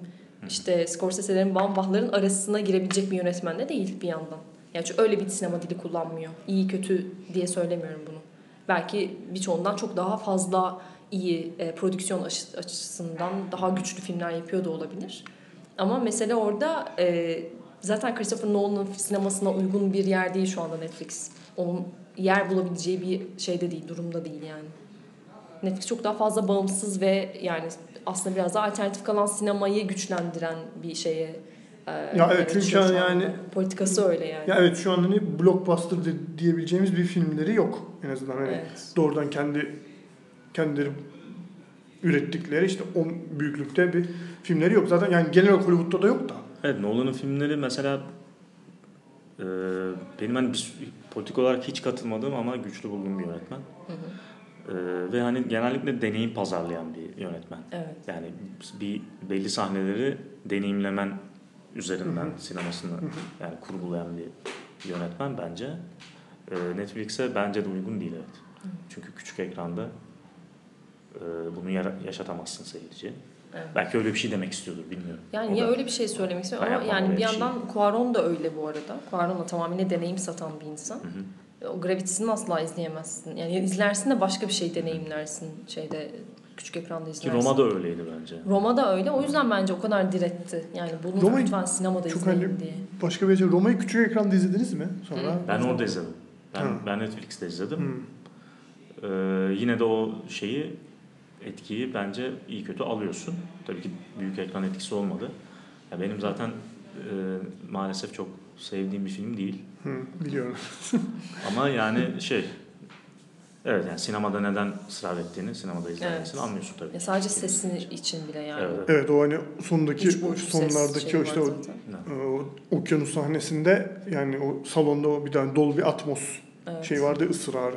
işte Scorsese'lerin, Baumbach'ların arasına girebilecek bir yönetmen de değil bir yandan. Yani çünkü öyle bir sinema dili kullanmıyor. İyi kötü diye söylemiyorum bunu. Belki birçoğundan çok daha fazla iyi e, prodüksiyon açı- açısından daha güçlü filmler yapıyor da olabilir. Ama mesele orada e, zaten Christopher Nolan'ın sinemasına uygun bir yer değil şu anda Netflix. Onun yer bulabileceği bir şeyde değil, durumda değil yani. Netflix çok daha fazla bağımsız ve yani aslında biraz daha alternatif kalan sinemayı güçlendiren bir şeye Ya evet, çünkü anda. yani- politikası öyle yani. Ya evet şu an hani blockbuster diyebileceğimiz bir filmleri yok en azından hani Evet. doğrudan kendi kendileri ürettikleri işte o büyüklükte bir filmleri yok. Zaten yani genel olarak Hollywood'da da yok da. Evet Nolan'ın filmleri mesela e, benim hani bir, politik olarak hiç katılmadığım ama güçlü bulduğum bir yönetmen. Hı hı. E, ve hani genellikle deneyim pazarlayan bir yönetmen. Evet. Yani bir belli sahneleri deneyimlemen üzerinden Hı hı. sinemasını yani kurgulayan bir yönetmen bence. E, Netflix'e bence de uygun değil evet. Çünkü küçük ekranda Ee, bunu yaşatamazsın seyirciye. Evet. Belki öyle bir şey demek istiyordur bilmiyorum. Yani O ya da- öyle bir şey söylemek istiyorum Ben ama yani bir şey. yandan Cuarón da öyle bu arada. Cuarón da tamamıyla deneyim satan bir insan. Hı hı. O Gravity'sini asla izleyemezsin. Yani izlersin de başka bir şey deneyimlersin şeyde küçük ekranda Ki izlersin. Roma'da öyleydi bence. Roma da öyle. O yüzden bence o kadar diretti. Yani bunu Roma'yı lütfen sinemada çok izleyin hani- diye. Başka bir şey. Roma'yı küçük ekranda izlediniz mi? Sonra. Hı. Ben orada izledim. Ben, Ha. ben Netflix'te izledim. Hmm. Ee, yine de o şeyi etkiyi bence iyi kötü alıyorsun. Tabii ki büyük ekran etkisi olmadı. Ya benim zaten e, maalesef çok sevdiğim bir film değil. Hı, biliyorum. Ama yani şey evet yani sinemada neden ısrar ettiğini, sinemada izlenmesini Evet. anlıyorsun tabii. Ya sadece sesini için bile yani. Evet. Evet o hani sondaki ses sonlardaki şeyi o işte o, e, o okyanus sahnesinde yani o salonda o bir tane dolu bir atmos Evet. şey vardı ısrarı.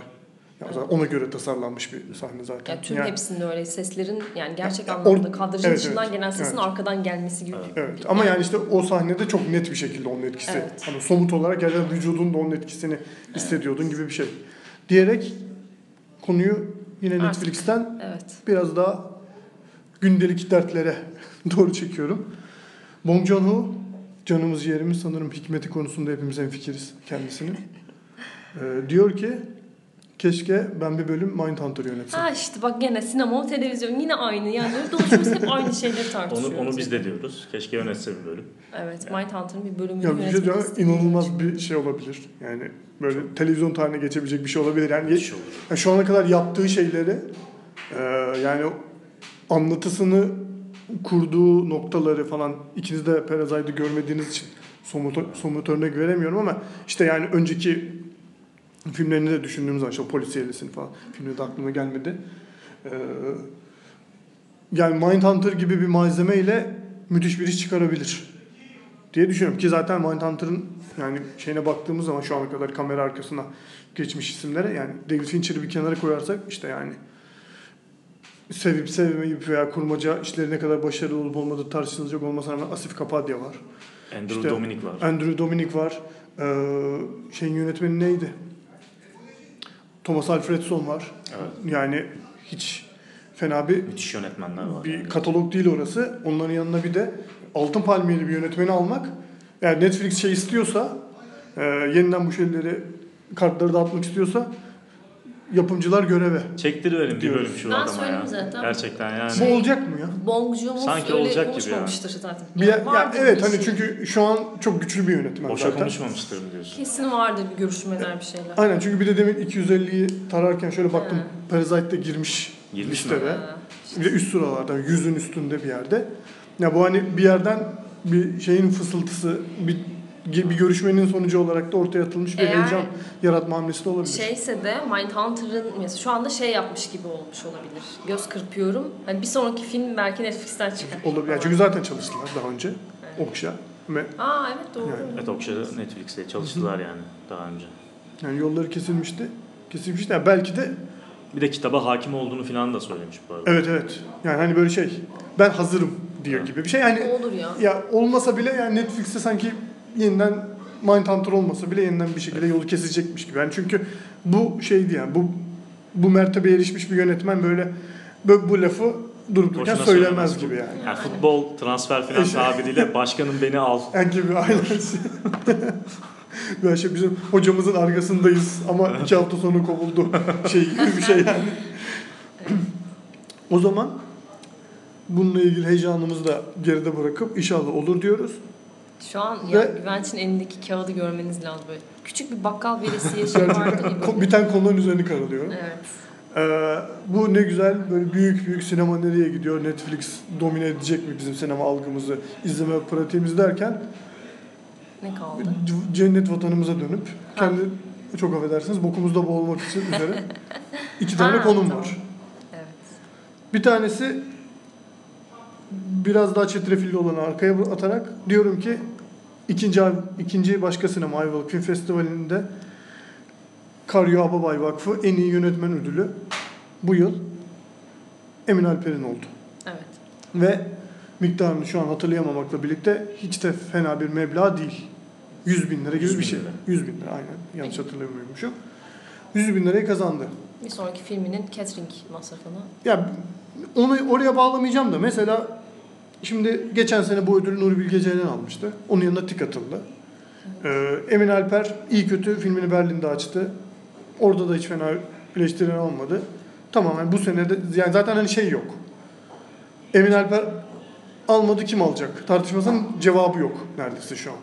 Yani Evet. ona göre tasarlanmış bir sahne zaten. Ya tüm Yani- hepsinde öyle seslerin yani gerçek Ya, anlamda or- kadrajın evet, dışından evet, gelen sesin evet. arkadan gelmesi gibi. Evet. Evet ama yani işte o sahnede çok net bir şekilde onun etkisi. Evet. Hani somut olarak gerçekten vücudun da onun etkisini hissediyordun gibi bir şey. Diyerek konuyu yine Artık. Netflix'ten Evet. biraz daha gündelik dertlere doğru çekiyorum. Bong Joon-ho canımız yerimiz sanırım hikmeti konusunda hepimiz hemfikiriz kendisinin. Ee, diyor ki keşke ben bir bölüm Mindhunter yönetsem. Ha işte bak gene sinema, televizyon yine aynı. Yani dolaşıyoruz hep aynı şeyleri tartışıyoruz. Onu, onu biz de diyoruz. Keşke yönetse bir bölüm. Evet, Mindhunter'ın bir bölümünü Ya bir şey istediğim inanılmaz bir şey olabilir. Yani böyle televizyon tarihine geçebilecek bir şey olabilir. Yani Müthiş olur. Yani şu ana kadar yaptığı şeyleri e, yani anlatısını kurduğu noktaları falan ikiniz de Parasite'ı görmediğiniz için somut, somut örnek veremiyorum ama işte yani önceki filmlerini de düşündüğümüz zaman işte polisiyelisini falan filmde de aklıma gelmedi. E, yani Mindhunter gibi bir malzemeyle müthiş bir iş çıkarabilir diye düşünüyorum ki zaten Mindhunter'ın yani şeyine baktığımız zaman şu ana kadar kamera arkasına geçmiş isimlere yani David Fincher'ı bir kenara koyarsak işte yani sevip sevmeyip veya kurmaca işleri ne kadar başarılı olup olmadığı tartışılacak olmasına rağmen Asif Kapadia var. Andrew İşte- Dominic var. Andrew Dominic var. Ee, şeyin yönetmeni neydi? Thomas Alfredson var. Evet. Yani hiç fena bir Müthiş yönetmenler var. bir yani. katalog değil orası. Onların yanına bir de altın palmiyeli bir yönetmeni almak. Yani Netflix şey istiyorsa, e, yeniden bu şeyleri kartları dağıtmak istiyorsa yapımcılar göreve. Çektiriverin bir bölüm şu Ben adama ya. zaten. Gerçekten yani. Bu olacak mı ya? Bong Joon-ho Sanki olacak gibi konuşmamıştır zaten. Bir, ya, vardır evet bir hani şey. çünkü şu an çok güçlü bir yönetmen Boşa zaten. konuşmamıştır mı diyorsun? Kesin vardır bir görüşmeler bir şeyler. Aynen çünkü bir de demin 250'yi tararken şöyle baktım Ha. Parasite'de girmiş, Girmiş mi? listede. Ha. Bir de üst sıralarda, yüzün üstünde bir yerde. Ya bu hani bir yerden bir şeyin fısıltısı, bir bir görüşmenin sonucu olarak da ortaya atılmış bir Eğer- heyecan yaratma hamlesi de olabilir. Şeyse de Mindhunter'ın mesela şu anda şey yapmış gibi olmuş olabilir. Göz kırpıyorum. Hani bir sonraki film belki Netflix'ten çıkar. olabilir. Yani çünkü zaten çalıştılar daha önce. Okşa. Ve Aa evet doğru. Yani- Evet Okşa'da Netflix'te çalıştılar yani daha önce. yani yolları kesilmişti. Kesilmişti. Yani belki de Bir de kitaba hakim olduğunu falan da söylemiş bu arada. evet evet. Yani hani böyle şey ben hazırım diyor gibi bir şey. Yani Olur ya. ya olmasa bile yani Netflix'te sanki yeniden Mindhunter olmasa bile yeniden bir şekilde yolu kesecekmiş gibi. Yani çünkü bu şeydi yani bu bu mertebeye erişmiş bir yönetmen böyle bu, bu lafı durup dururken söylemez söylemez. gibi yani. Yani futbol transfer falan İşte- tabiriyle başkanım beni al. Yani gibi aynen. Böyle şey bizim hocamızın arkasındayız ama iki hafta sonra kovuldu şey gibi bir şey yani. o zaman bununla ilgili heyecanımızı da geride bırakıp inşallah olur diyoruz. Şu an ya Ve- Güvenç'in elindeki kağıdı görmeniz lazım böyle. Küçük bir bakkal veresiye şey vardı biten konuların üzerini karalıyorum. Evet. Ee, bu ne güzel böyle büyük büyük sinema nereye gidiyor? Netflix domine edecek mi bizim sinema algımızı, izleme pratiğimizi derken Ne kaldı? cennet vatanımıza dönüp Ha. kendi çok affedersiniz bokumuzda boğulmak için üzere iki tane Ha, konum tamam. var. Evet. Bir tanesi biraz daha çetrefilli olanı arkaya atarak diyorum ki ikinci ikinci başka sinema Ayvalık Film Festivali'nde Karyo Ababay Vakfı en iyi yönetmen ödülü bu yıl Emin Alper'in oldu. Evet. Ve miktarını şu an hatırlayamamakla birlikte hiç de fena bir meblağ değil. 100 bin lira gibi 100 bin bir şey. lira. 100 bin lira aynen. Yanlış hatırlamıyormuşum. 100 bin lirayı kazandı. Bir sonraki filminin catering masrafını. Ya onu oraya bağlamayacağım da mesela şimdi geçen sene bu ödülü Nuri Bilge Ceylan almıştı. Onun yanına tik atıldı. Ee, Emin Alper iyi kötü filmini Berlin'de açtı. Orada da hiç fena eleştiri almadı. Tamamen bu sene de yani zaten hani şey yok. Emin Alper almadı kim alacak? Tartışmasının cevabı yok neredeyse şu an.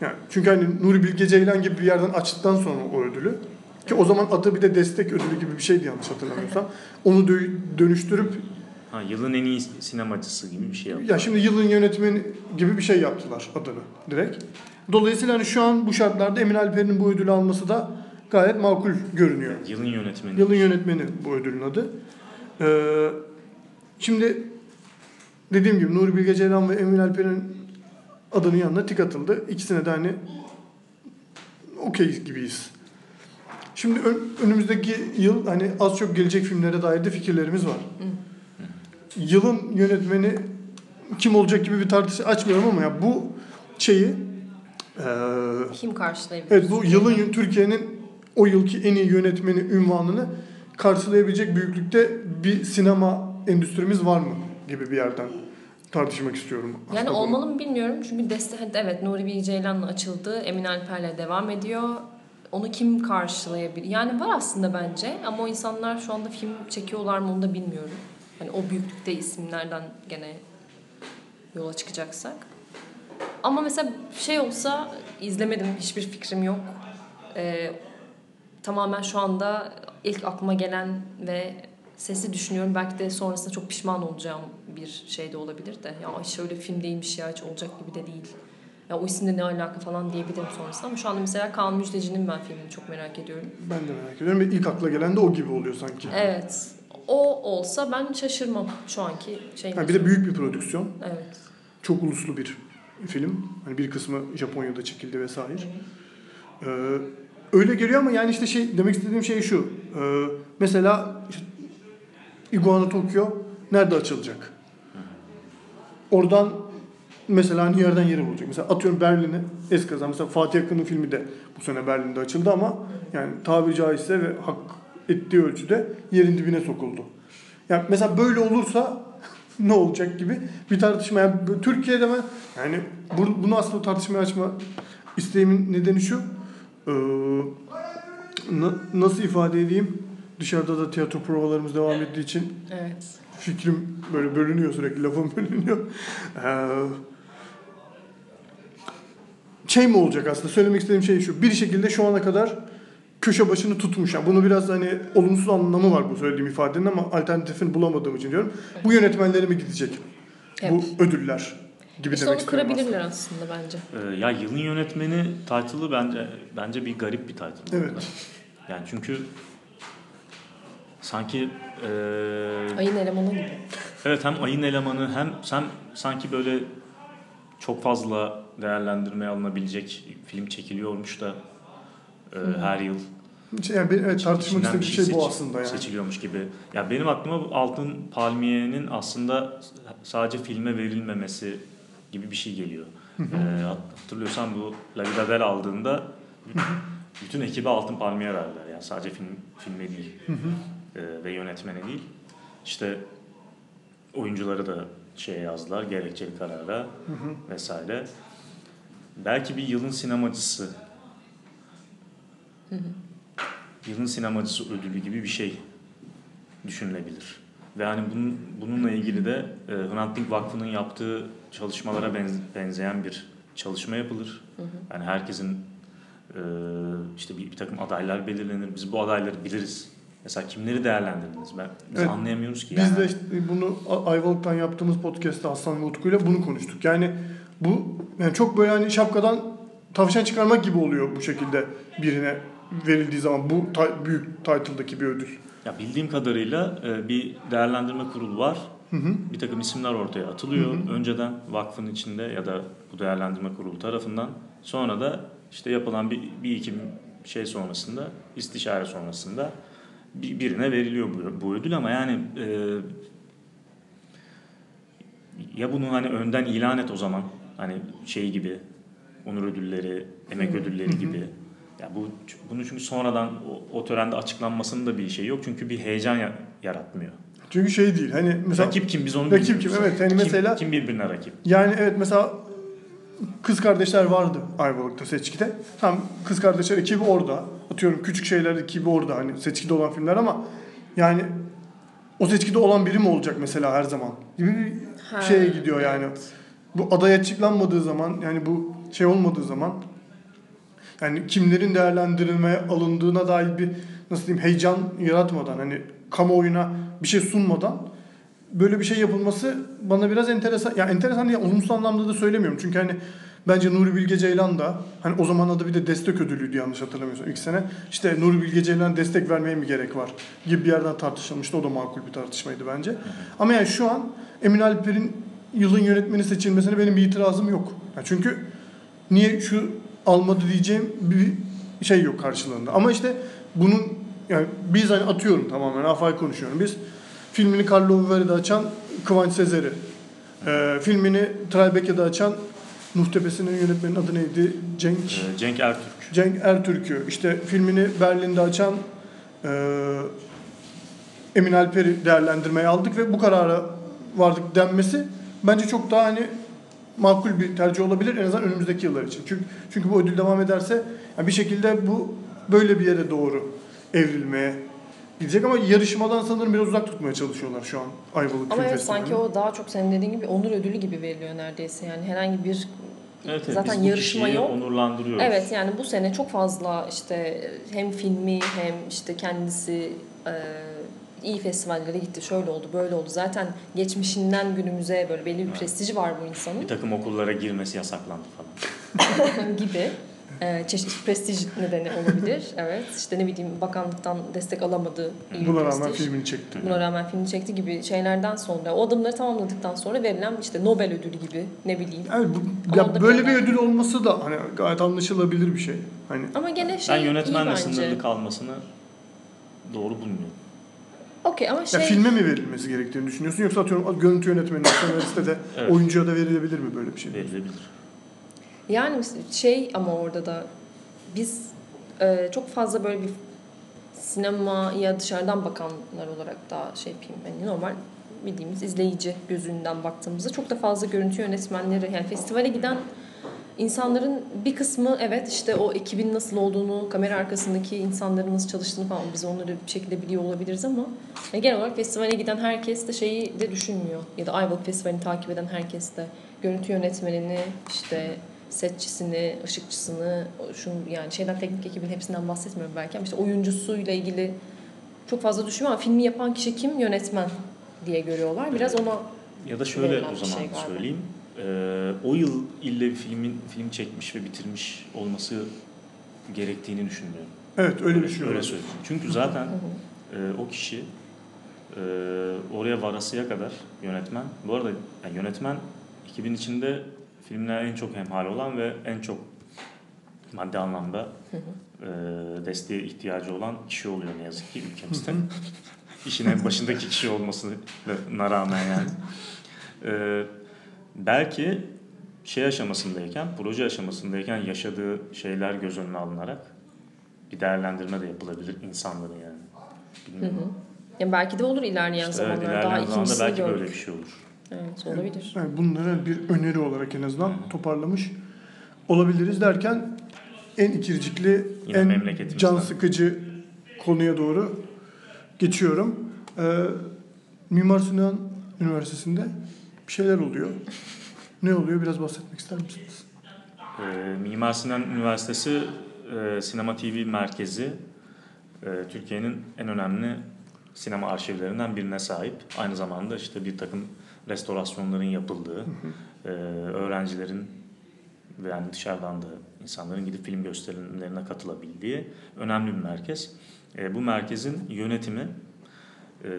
Yani çünkü hani Nuri Bilge Ceylan gibi bir yerden açtıktan sonra o ödülü ki o zaman adı bir de destek ödülü gibi bir şeydi yanlış hatırlamıyorsam. Onu dö- dönüştürüp Ha, yılın en iyi sinemacısı gibi bir şey yaptı. ya şimdi yılın yönetmeni gibi bir şey yaptılar adını direkt. Dolayısıyla hani şu an bu şartlarda Emin Alper'in bu ödülü alması da gayet makul görünüyor. Yılın yönetmeni. Yılın yönetmeni bu ödülün adı. Ee, şimdi dediğim gibi Nuri Bilge Ceylan ve Emin Alper'in adının yanına tik atıldı. İkisine de hani okey gibiyiz. Şimdi ön- önümüzdeki yıl hani az çok gelecek filmlere dair de fikirlerimiz var. Yılın yönetmeni kim olacak gibi bir tartışma açmıyorum ama ya bu şeyi eee Kim karşılayabilir? Evet bu yılın Türkiye'nin o yılki en iyi yönetmeni ünvanını karşılayabilecek büyüklükte bir sinema endüstrimiz var mı gibi bir yerden tartışmak istiyorum. Yani olmalı mı bilmiyorum. Çünkü deste evet Nuri Bilge Ceylan'la açıldı. Emin Alper'le devam ediyor. Onu kim karşılayabilir? Yani var aslında bence ama o insanlar şu anda film çekiyorlar mı onu da bilmiyorum. Hani o büyüklükte isimlerden gene yola çıkacaksak. Ama mesela şey olsa izlemedim hiçbir fikrim yok. Ee, tamamen şu anda ilk aklıma gelen ve sesi düşünüyorum. Belki de sonrasında çok pişman olacağım bir şey de olabilir de. Ya şöyle film değilmiş ya hiç olacak gibi de değil. Ya o isimle ne alaka falan diyebilirim sonrasında. Ama şu anda mesela Kaan Müjdeci'nin ben filmini çok merak ediyorum. Ben de merak ediyorum ve ilk akla gelen de o gibi oluyor sanki. Evet. O olsa ben şaşırmam şu anki şey. Ha, bir de büyük bir prodüksiyon. Evet. Çok uluslu bir film. Hani bir kısmı Japonya'da çekildi vesaire. Ee, öyle geliyor ama yani işte şey demek istediğim şey şu. Ee, mesela işte Iguana Tokyo nerede açılacak? Oradan mesela hani yerden yere bulacak. Mesela atıyorum Berlin'e eskaza. Mesela Fatih Akın'ın filmi de bu sene Berlin'de açıldı ama yani tabiri caizse ve hak ettiği ölçüde yerin dibine sokuldu. Yani mesela böyle olursa ne olacak gibi bir tartışma. Yani Türkiye'de ben yani bu- bunu aslında tartışmaya açma isteğimin nedeni şu. Ee, na- nasıl ifade edeyim? Dışarıda da tiyatro provalarımız devam ettiği için Evet. fikrim böyle bölünüyor sürekli lafım bölünüyor. Ee, şey mi olacak aslında söylemek istediğim şey şu. Bir şekilde şu ana kadar köşe başını tutmuş. Yani bunu biraz hani olumsuz anlamı var bu söylediğim ifadenin ama alternatifini bulamadığım için diyorum. Bu yönetmenlere mi gidecek? Hep. Bu ödüller gibi İşte demek onu kırabilirler aslında bence. Ee, ya yılın yönetmeni title'ı bence bence bir garip bir title. Evet. Yani çünkü sanki e, Ayın elemanı gibi. evet hem ayın elemanı hem sen sanki böyle çok fazla değerlendirmeye alınabilecek film çekiliyormuş da e, her yıl. Şey, Yani benim, evet, tartışmak bir istediğim şey bu seçi- aslında yani. Seçiliyormuş gibi. Ya benim aklıma bu Altın Palmiye'nin aslında sadece filme verilmemesi gibi bir şey geliyor. Ee, hatırlıyorsan bu La Vida Bella aldığında bütün ekibe Altın Palmiye verdiler. Yani sadece film filme değil Ee, ve yönetmene değil. İşte oyuncuları da şeye yazdılar gerekçeli karara vesaire. Belki bir yılın sinemacısı yılın sinemacısı ödülü gibi bir şey düşünülebilir. Ve hani bunun, bununla ilgili de e, Hrant Dink Vakfı'nın yaptığı çalışmalara benz- benzeyen bir çalışma yapılır. Yani herkesin e, işte bir, bir takım adaylar belirlenir. Biz bu adayları biliriz. Mesela kimleri değerlendirdiniz? Ben, biz Evet. anlayamıyoruz ki. Biz yani. de işte bunu Ayvalık'tan yaptığımız podcast'te Aslan ve Utku'yla bunu konuştuk. Yani bu yani çok böyle hani şapkadan tavşan çıkarmak gibi oluyor bu şekilde birine verildiği zaman bu ta- büyük title'daki bir ödül. Ya bildiğim kadarıyla e, bir değerlendirme kurulu var. Bir takım isimler ortaya atılıyor. Önceden vakfın içinde ya da bu değerlendirme kurulu tarafından. Sonra da işte yapılan bir, bir iki şey sonrasında, istişare sonrasında bir, birine veriliyor bu, bu ödül ama yani e, ya bunu hani önden ilan et o zaman hani şey gibi onur ödülleri, emek ödülleri gibi Ya bu bunu çünkü sonradan o, o törende açıklanmasının da bir şey yok çünkü bir heyecan ya- yaratmıyor. Çünkü şey değil. Hani mesela rakip kim biz onu Rakip kim? Evet, hani Kim- mesela- kim birbirine rakip? Yani evet mesela kız kardeşler vardı Ayvalık'ta seçkide. Tam kız kardeşler ekibi orada. Atıyorum küçük şeyler ekibi orada hani seçkide olan filmler ama yani o seçkide olan biri mi olacak mesela her zaman gibi bir Ha, şeye gidiyor yani. Bu aday açıklanmadığı zaman yani bu şey olmadığı zaman yani kimlerin değerlendirilmeye alındığına dair bir nasıl diyeyim heyecan yaratmadan hani kamuoyuna bir şey sunmadan böyle bir şey yapılması bana biraz enteresan ya enteresan diye olumsuz anlamda da söylemiyorum. Çünkü hani bence Nuri Bilge Ceylan da hani o zaman adı bir de destek ödülüydü yanlış hatırlamıyorsam ilk sene. İşte Nuri Bilge Ceylan destek vermeye mi gerek var gibi bir yerden tartışılmıştı. O da makul bir tartışmaydı bence. Ama yani şu an Emin Alper'in yılın yönetmeni seçilmesine benim bir itirazım yok. Ya çünkü niye şu almadı diyeceğim bir şey yok karşılığında. Ama işte bunun yani biz hani atıyorum tamamen afay konuşuyorum. Biz filmini Carlo Viver'de açan Kıvanç Sezer'i, e, filmini Tribeca'da açan Nuh Tepesi'nin yönetmenin adı neydi? Cenk Ee, Cenk Ertürk. Cenk Ertürk'ü, işte filmini Berlin'de açan e, Emin Alper'i değerlendirmeye aldık ve bu karara vardık denmesi bence çok daha hani makul bir tercih olabilir en azından önümüzdeki yıllar için. Çünkü çünkü bu ödül devam ederse yani bir şekilde bu böyle bir yere doğru evrilmeye gidecek ama yarışmadan sanırım biraz uzak tutmaya çalışıyorlar şu an Ayvalık Ama evet sanki o daha çok senin dediğin gibi onur ödülü gibi veriliyor neredeyse yani herhangi bir Evet, evet, zaten biz bu yarışma yok. onurlandırıyoruz. Evet yani bu sene çok fazla işte hem filmi hem işte kendisi e, iyi festivallere gitti. Şöyle oldu, böyle oldu. Zaten geçmişinden günümüze böyle belli bir prestiji var bu insanın Bir takım okullara girmesi yasaklandı falan. gibi. E, çeşitli prestij nedeni olabilir. Evet. İşte ne bileyim bakanlıktan destek alamadı. iyi Buna rağmen prestij. filmini çekti. Buna rağmen filmi çekti gibi şeylerden sonra o adımları tamamladıktan sonra verilen işte Nobel ödülü gibi ne bileyim. Evet, bu, ya onda böyle bir ödül olması da hani gayet anlaşılabilir bir şey. Hani Ama gene şey Ben yönetmenle sınırlı kalmasını doğru bulmuyorum. Okey ama Ya şey filme mi verilmesi gerektiğini düşünüyorsun yoksa atıyorum görüntü yönetmenine, senariste de Evet. oyuncuya da verilebilir mi böyle bir şey? Verilebilir. Yani şey ama orada da biz e, çok fazla böyle bir sinemaya dışarıdan bakanlar olarak daha şey yapayım. Yani normal bildiğimiz izleyici gözünden baktığımızda çok da fazla görüntü yönetmenleri yani festivale giden insanların bir kısmı evet işte o ekibin nasıl olduğunu, kamera arkasındaki insanların nasıl çalıştığını falan biz onları bir şekilde biliyor olabiliriz ama yani genel olarak festivale giden herkes de şeyi de düşünmüyor. Ya da Ayvalık Festivali'ni takip eden herkes de görüntü yönetmenini, işte setçisini, ışıkçısını, şunu yani şeyden teknik ekibin hepsinden bahsetmiyorum belki ama işte oyuncusuyla ilgili çok fazla düşünmüyor ama filmi yapan kişi kim? Yönetmen diye görüyorlar. Biraz ona Ya da şöyle o zaman şey söyleyeyim. Ee, o yıl ille bir filmin film çekmiş ve bitirmiş olması gerektiğini düşünmüyorum. Evet öyle düşünüyorum. Öyle söyleyeyim. Çünkü zaten e, o kişi e, oraya varasıya kadar yönetmen. Bu arada yani yönetmen ekibin içinde filmler en çok hemhal olan ve en çok maddi anlamda e, desteğe ihtiyacı olan kişi oluyor ne yazık ki ülkemizde. İşin en başındaki kişi olmasına rağmen yani. E, belki şey aşamasındayken, proje aşamasındayken yaşadığı şeyler göz önüne alınarak bir değerlendirme de yapılabilir insanların yani. Bilmiyorum. ya belki de olur ilerleyen İşte zamanlarda. Daha ilerleyen zamanda ikincisini belki gördük. böyle bir şey olur. Evet olabilir. Yani bunları bir öneri olarak en azından toparlamış olabiliriz derken en ikircikli, Yine en can sıkıcı konuya doğru geçiyorum. Ee, Mimar Sinan Üniversitesi'nde bir şeyler oluyor. Ne oluyor? Biraz bahsetmek ister misiniz? Ee, Mimar Sinan Üniversitesi e, Sinema TV merkezi e, Türkiye'nin en önemli sinema arşivlerinden birine sahip. Aynı zamanda işte bir takım restorasyonların yapıldığı, e, öğrencilerin ve yani dışarıdan da insanların gidip film gösterimlerine katılabildiği önemli bir merkez. E, bu merkezin yönetimi e,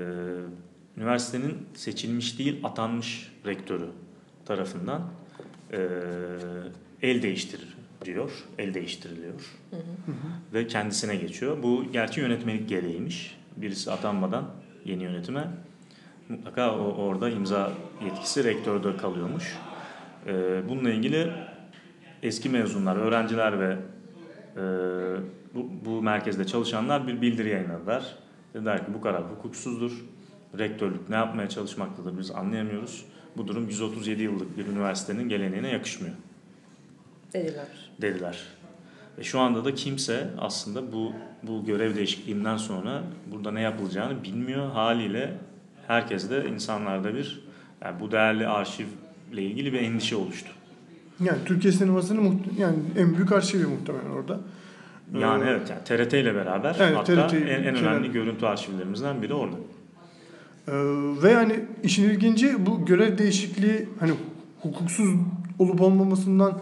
üniversitenin seçilmiş değil atanmış rektörü tarafından e, el değiştiriliyor, el değiştiriliyor ve kendisine geçiyor. Bu gerçi yönetmelik gereğiymiş. Birisi atanmadan yeni yönetime mutlaka o, orada imza yetkisi rektörde kalıyormuş. E, bununla ilgili eski mezunlar, öğrenciler ve e, bu, bu merkezde çalışanlar bir bildiri yayınladılar. Dediler ki bu karar hukuksuzdur. Rektörlük ne yapmaya çalışmaktadır biz anlayamıyoruz. Bu durum 137 yıllık bir üniversitenin geleneğine yakışmıyor Dediler. dediler. Ve şu anda da kimse aslında bu bu görev değişikliğinden sonra burada ne yapılacağını bilmiyor haliyle herkes de insanlarda bir yani bu değerli arşivle ilgili bir endişe oluştu. Yani Türkiye sinemasının muht- yani en büyük arşivi muhtemelen orada. Yani Ee, evet yani TRT ile beraber Evet, hatta TRT en, en önemli görüntü arşivlerimizden biri orada. Ee, ve yani işin ilginci bu görev değişikliği hani hukuksuz olup olmamasından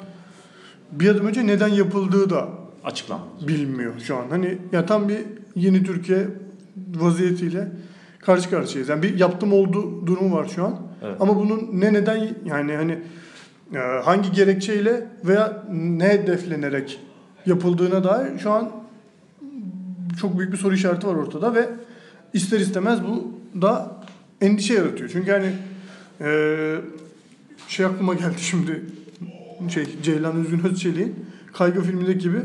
bir adım önce neden yapıldığı da Açıklanmadı. bilinmiyor şu an. Hani ya tam bir yeni Türkiye vaziyetiyle karşı karşıyayız. Yani bir yaptım olduğu durumu var şu an. Evet. Ama bunun ne neden yani hani e, hangi gerekçeyle veya ne hedeflenerek yapıldığına dair şu an çok büyük bir soru işareti var ortada ve ister istemez bu da endişe yaratıyor. Çünkü hani e, şey aklıma geldi şimdi şey Ceylan Üzgün Özçelik'in kaygı filmindeki gibi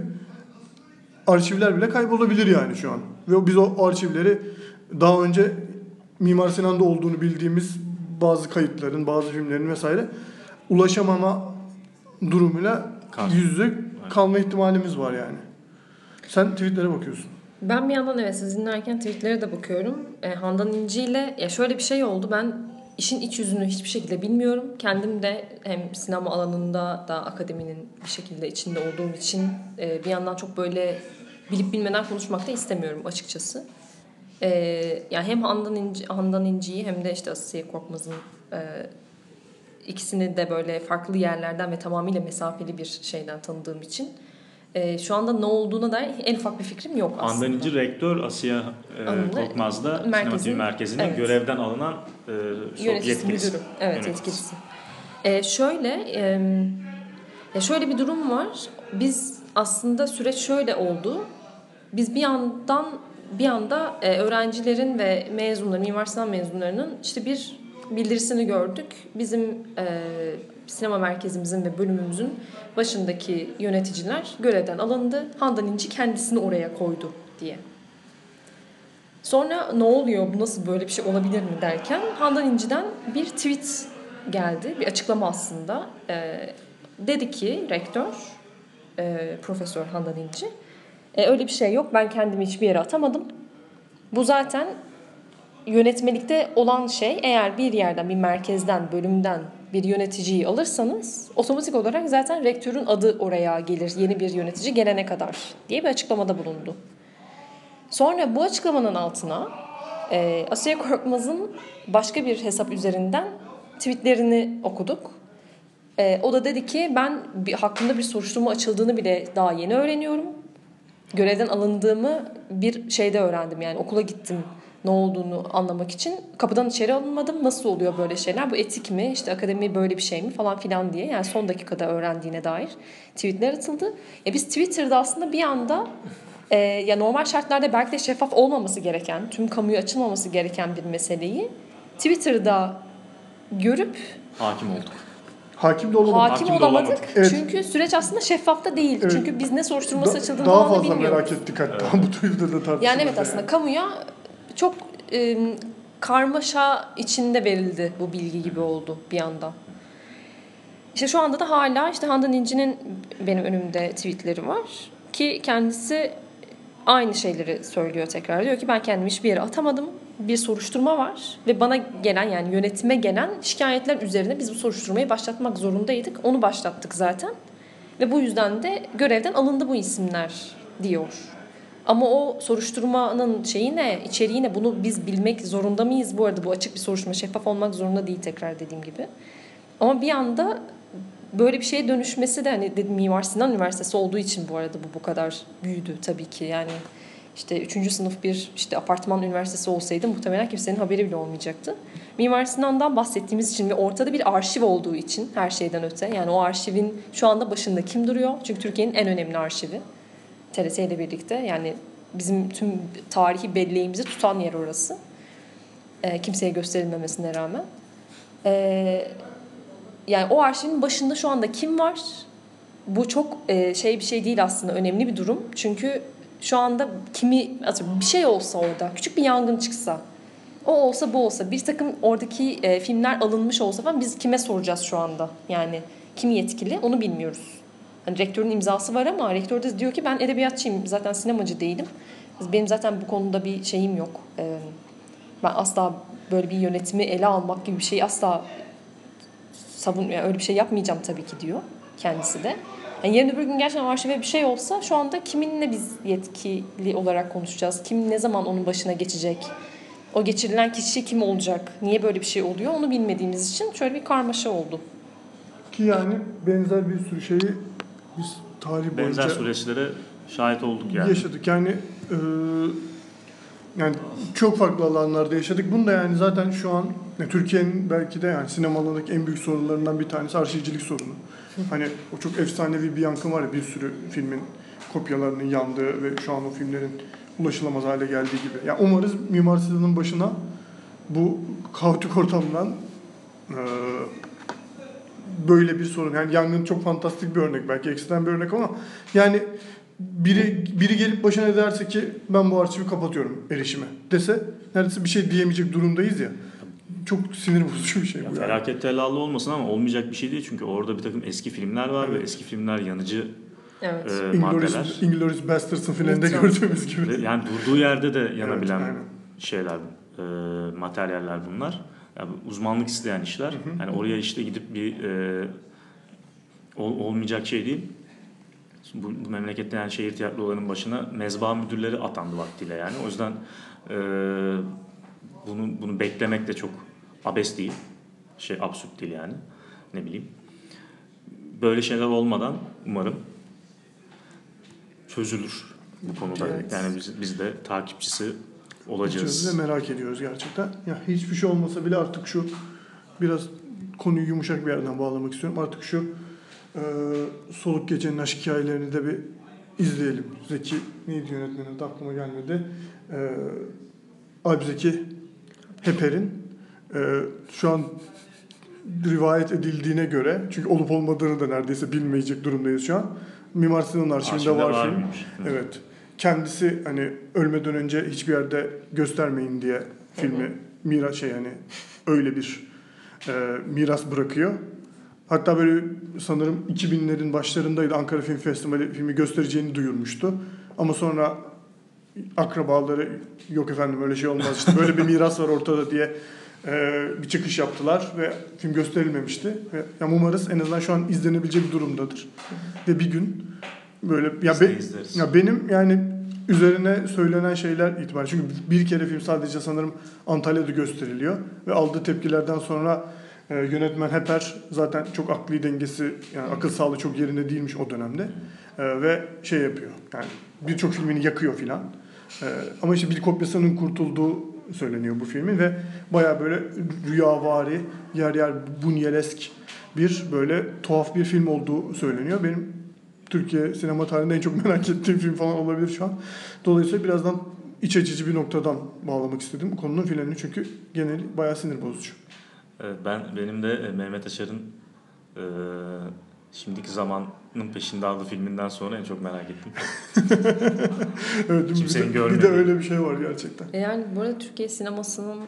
arşivler bile kaybolabilir yani şu an. Ve biz o arşivleri daha önce Mimar Sinan'da olduğunu bildiğimiz bazı kayıtların, bazı filmlerin vesaire ulaşamama durumuyla yüz yüze kalma ihtimalimiz var yani. Sen tweetlere bakıyorsun. Ben bir yandan evet siz dinlerken tweetlere de bakıyorum. E, Handan İnci ile ya şöyle bir şey oldu. Ben işin iç yüzünü hiçbir şekilde bilmiyorum. Kendim de hem sinema alanında da akademinin bir şekilde içinde olduğum için e, bir yandan çok böyle bilip bilmeden konuşmak da istemiyorum açıkçası. E, yani hem Handan, İnci, Handan İnci'yi hem de işte Asiye Korkmaz'ın e, ikisini de böyle farklı yerlerden ve tamamıyla mesafeli bir şeyden tanıdığım için e, şu anda ne olduğuna dair en ufak bir fikrim yok aslında. Andan İnci rektör Asiye e, Korkmaz'da merkezin- merkezinin evet. görevden alınan e, Yöneticisi, yetkilisi. müdürü. Evet, Yöneticisi. yetkilisi. Ee, şöyle, e, ya şöyle bir durum var. Biz aslında süreç şöyle oldu. Biz bir yandan bir anda e, öğrencilerin ve mezunların, Sinan mezunlarının işte bir bildirisini gördük. Bizim e, sinema merkezimizin ve bölümümüzün başındaki yöneticiler görevden alındı. Handan İnci kendisini oraya koydu diye. Sonra ne oluyor bu nasıl böyle bir şey olabilir mi derken Handan İnci'den bir tweet geldi. Bir açıklama aslında. Ee, dedi ki rektör e, Profesör Handan İnci "E, öyle bir şey yok ben kendimi hiçbir yere atamadım. Bu zaten yönetmelikte olan şey eğer bir yerden bir merkezden bölümden bir yöneticiyi alırsanız otomatik olarak zaten rektörün adı oraya gelir yeni bir yönetici gelene kadar diye bir açıklamada bulundu. Sonra bu açıklamanın altına e, Asiye Korkmaz'ın başka bir hesap üzerinden tweetlerini okuduk. E, o da dedi ki ben bir, hakkında bir soruşturma açıldığını bile daha yeni öğreniyorum. Görevden alındığımı bir şeyde öğrendim yani okula gittim ne olduğunu anlamak için. Kapıdan içeri alınmadım. Nasıl oluyor böyle şeyler? Bu etik mi? İşte akademi böyle bir şey mi falan filan diye. Yani son dakikada öğrendiğine dair tweetler atıldı. Ya biz Twitter'da aslında bir anda e, ya normal şartlarda belki de şeffaf olmaması gereken, tüm kamuya açılmaması gereken bir meseleyi Twitter'da görüp Hakim olduk. Hakim de olamadık. hakim, Hakim olamadık. olamadık. Evet. Çünkü süreç aslında şeffaf da değil. Evet. Çünkü biz ne soruşturması Da- açıldığını daha fazla bilmiyoruz. merak ettik hatta bu Twitter'da tartışıldı. Yani evet aslında kamuya çok e, karmaşa içinde verildi bu bilgi gibi oldu bir anda. İşte şu anda da hala işte Handan İnci'nin benim önümde tweetleri var ki kendisi aynı şeyleri söylüyor tekrar. Diyor ki ben kendimi hiçbir yere atamadım. Bir soruşturma var ve bana gelen yani yönetime gelen şikayetler üzerine biz bu soruşturmayı başlatmak zorundaydık. Onu başlattık zaten. Ve bu yüzden de görevden alındı bu isimler diyor. Ama o soruşturmanın şeyi ne, içeriği ne bunu biz bilmek zorunda mıyız? Bu arada bu açık bir soruşturma, şeffaf olmak zorunda değil tekrar dediğim gibi. Ama bir anda böyle bir şeye dönüşmesi de hani dedim Mimar Sinan Üniversitesi olduğu için bu arada bu bu kadar büyüdü tabii ki. Yani işte üçüncü sınıf bir işte apartman üniversitesi olsaydı muhtemelen kimsenin haberi bile olmayacaktı. Mimar Sinan'dan bahsettiğimiz için ve ortada bir arşiv olduğu için her şeyden öte. Yani o arşivin şu anda başında kim duruyor? Çünkü Türkiye'nin en önemli arşivi. TRT ile birlikte yani bizim tüm tarihi belleğimizi tutan yer orası. Ee, kimseye gösterilmemesine rağmen. Ee, yani o arşivin başında şu anda kim var bu çok e, şey bir şey değil aslında önemli bir durum. Çünkü şu anda kimi atıyorum bir şey olsa orada küçük bir yangın çıksa o olsa bu olsa bir takım oradaki e, filmler alınmış olsa falan biz kime soracağız şu anda? Yani kim yetkili onu bilmiyoruz. Hani rektörün imzası var ama rektör de diyor ki ben edebiyatçıyım zaten sinemacı değilim. Benim zaten bu konuda bir şeyim yok. E, ben asla böyle bir yönetimi ele almak gibi bir şey asla savun yani öyle bir şey yapmayacağım tabii ki diyor kendisi de. Yani yarın öbür gün gerçekten arşive bir şey olsa şu anda kiminle biz yetkili olarak konuşacağız? Kim ne zaman onun başına geçecek? O geçirilen kişi kim olacak? Niye böyle bir şey oluyor? Onu bilmediğimiz için şöyle bir karmaşa oldu. Ki yani benzer bir sürü şeyi biz tarih boyunca Benzer süreçlere şahit olduk yani. yaşadık. Yani e, yani çok farklı alanlarda yaşadık. Bunu da yani zaten şu an Türkiye'nin belki de yani sinema alanındaki en büyük sorunlarından bir tanesi arşivcilik sorunu. Hani o çok efsanevi bir yankı var ya bir sürü filmin kopyalarının yandığı ve şu an o filmlerin ulaşılamaz hale geldiği gibi. Ya umarız Mimar Sinan'ın başına bu kaotik ortamdan e, böyle bir sorun. Yani yangın çok fantastik bir örnek belki ekstrem bir örnek ama yani biri biri gelip başına derse ki ben bu arşivi kapatıyorum erişime dese neredeyse bir şey diyemeyecek durumdayız ya. Çok sinir bozucu bir şey Ya bu. Yani. felaket telallı olmasın ama olmayacak bir şey değil çünkü orada bir takım eski filmler var ve Evet. eski filmler yanıcı Evet. e, maddeler. Inglourious Bastards'ın filminde gördüğümüz gibi. Ve yani durduğu yerde de yanabilen Evet, aynen. şeyler, e, materyaller bunlar. Yani uzmanlık isteyen işler. Yani oraya işte gidip bir e, ol- olmayacak şey değil. Bu, bu memlekette yani şehir tiyatrolarının başına mezba müdürleri atandı vaktiyle yani. O yüzden e, bunu bunu beklemek de çok abes değil. Şey absürt değil yani. Ne bileyim. Böyle şeyler olmadan umarım çözülür bu konuda. Evet. Yani biz, biz de takipçisi Ve olacağız. merak ediyoruz gerçekten. Ya hiçbir şey olmasa bile artık şu biraz konuyu yumuşak bir yerden bağlamak istiyorum. Artık şu e, soluk gecenin aşk hikayelerini de bir izleyelim. Zeki neydi yönetmenin adı aklıma gelmedi. E, Alp Zeki Heper'in e, şu an rivayet edildiğine göre çünkü olup olmadığını da neredeyse bilmeyecek durumdayız şu an. Mimar Sinan'ın arşivinde, Arşivde var film. mıymış? Hı. Evet. Kendisi hani ölmeden önce hiçbir yerde göstermeyin diye filmi miras şey yani öyle bir e, miras bırakıyor. Hatta böyle sanırım 2000'lerin başlarındaydı Ankara Film Festivali filmi göstereceğini duyurmuştu. Ama sonra akrabaları yok efendim öyle şey olmaz işte böyle bir miras var ortada diye e, bir çıkış yaptılar ve film gösterilmemişti. Ve yani umarız en azından şu an izlenebilecek bir durumdadır. Ve bir gün böyle ya, be- izleriz. ya benim yani üzerine söylenen şeyler itibariyle çünkü bir kere film sadece sanırım Antalya'da gösteriliyor ve aldığı tepkilerden sonra e, yönetmen Heper zaten çok akli dengesi yani akıl sağlığı çok yerinde değilmiş o dönemde E, ve şey yapıyor yani birçok filmini yakıyor filan E, ama işte bir kopyasının kurtulduğu söyleniyor bu filmin ve baya böyle rüyavari yer yer bunyelesk bir böyle tuhaf bir film olduğu söyleniyor. Benim Türkiye sinema tarihinde en çok merak ettiğim film falan olabilir şu an. Dolayısıyla birazdan iç açıcı bir noktadan bağlamak istedim bu konunun finalini çünkü geneli bayağı sinir bozucu. Evet, ben benim de e, Mehmet Açar'ın e, şimdiki zamanın peşinde adlı filminden sonra en çok merak ettim. Evet, mi? bir, Kimsenin de, bir de öyle bir şey var gerçekten. E Yani bu arada Türkiye sinemasının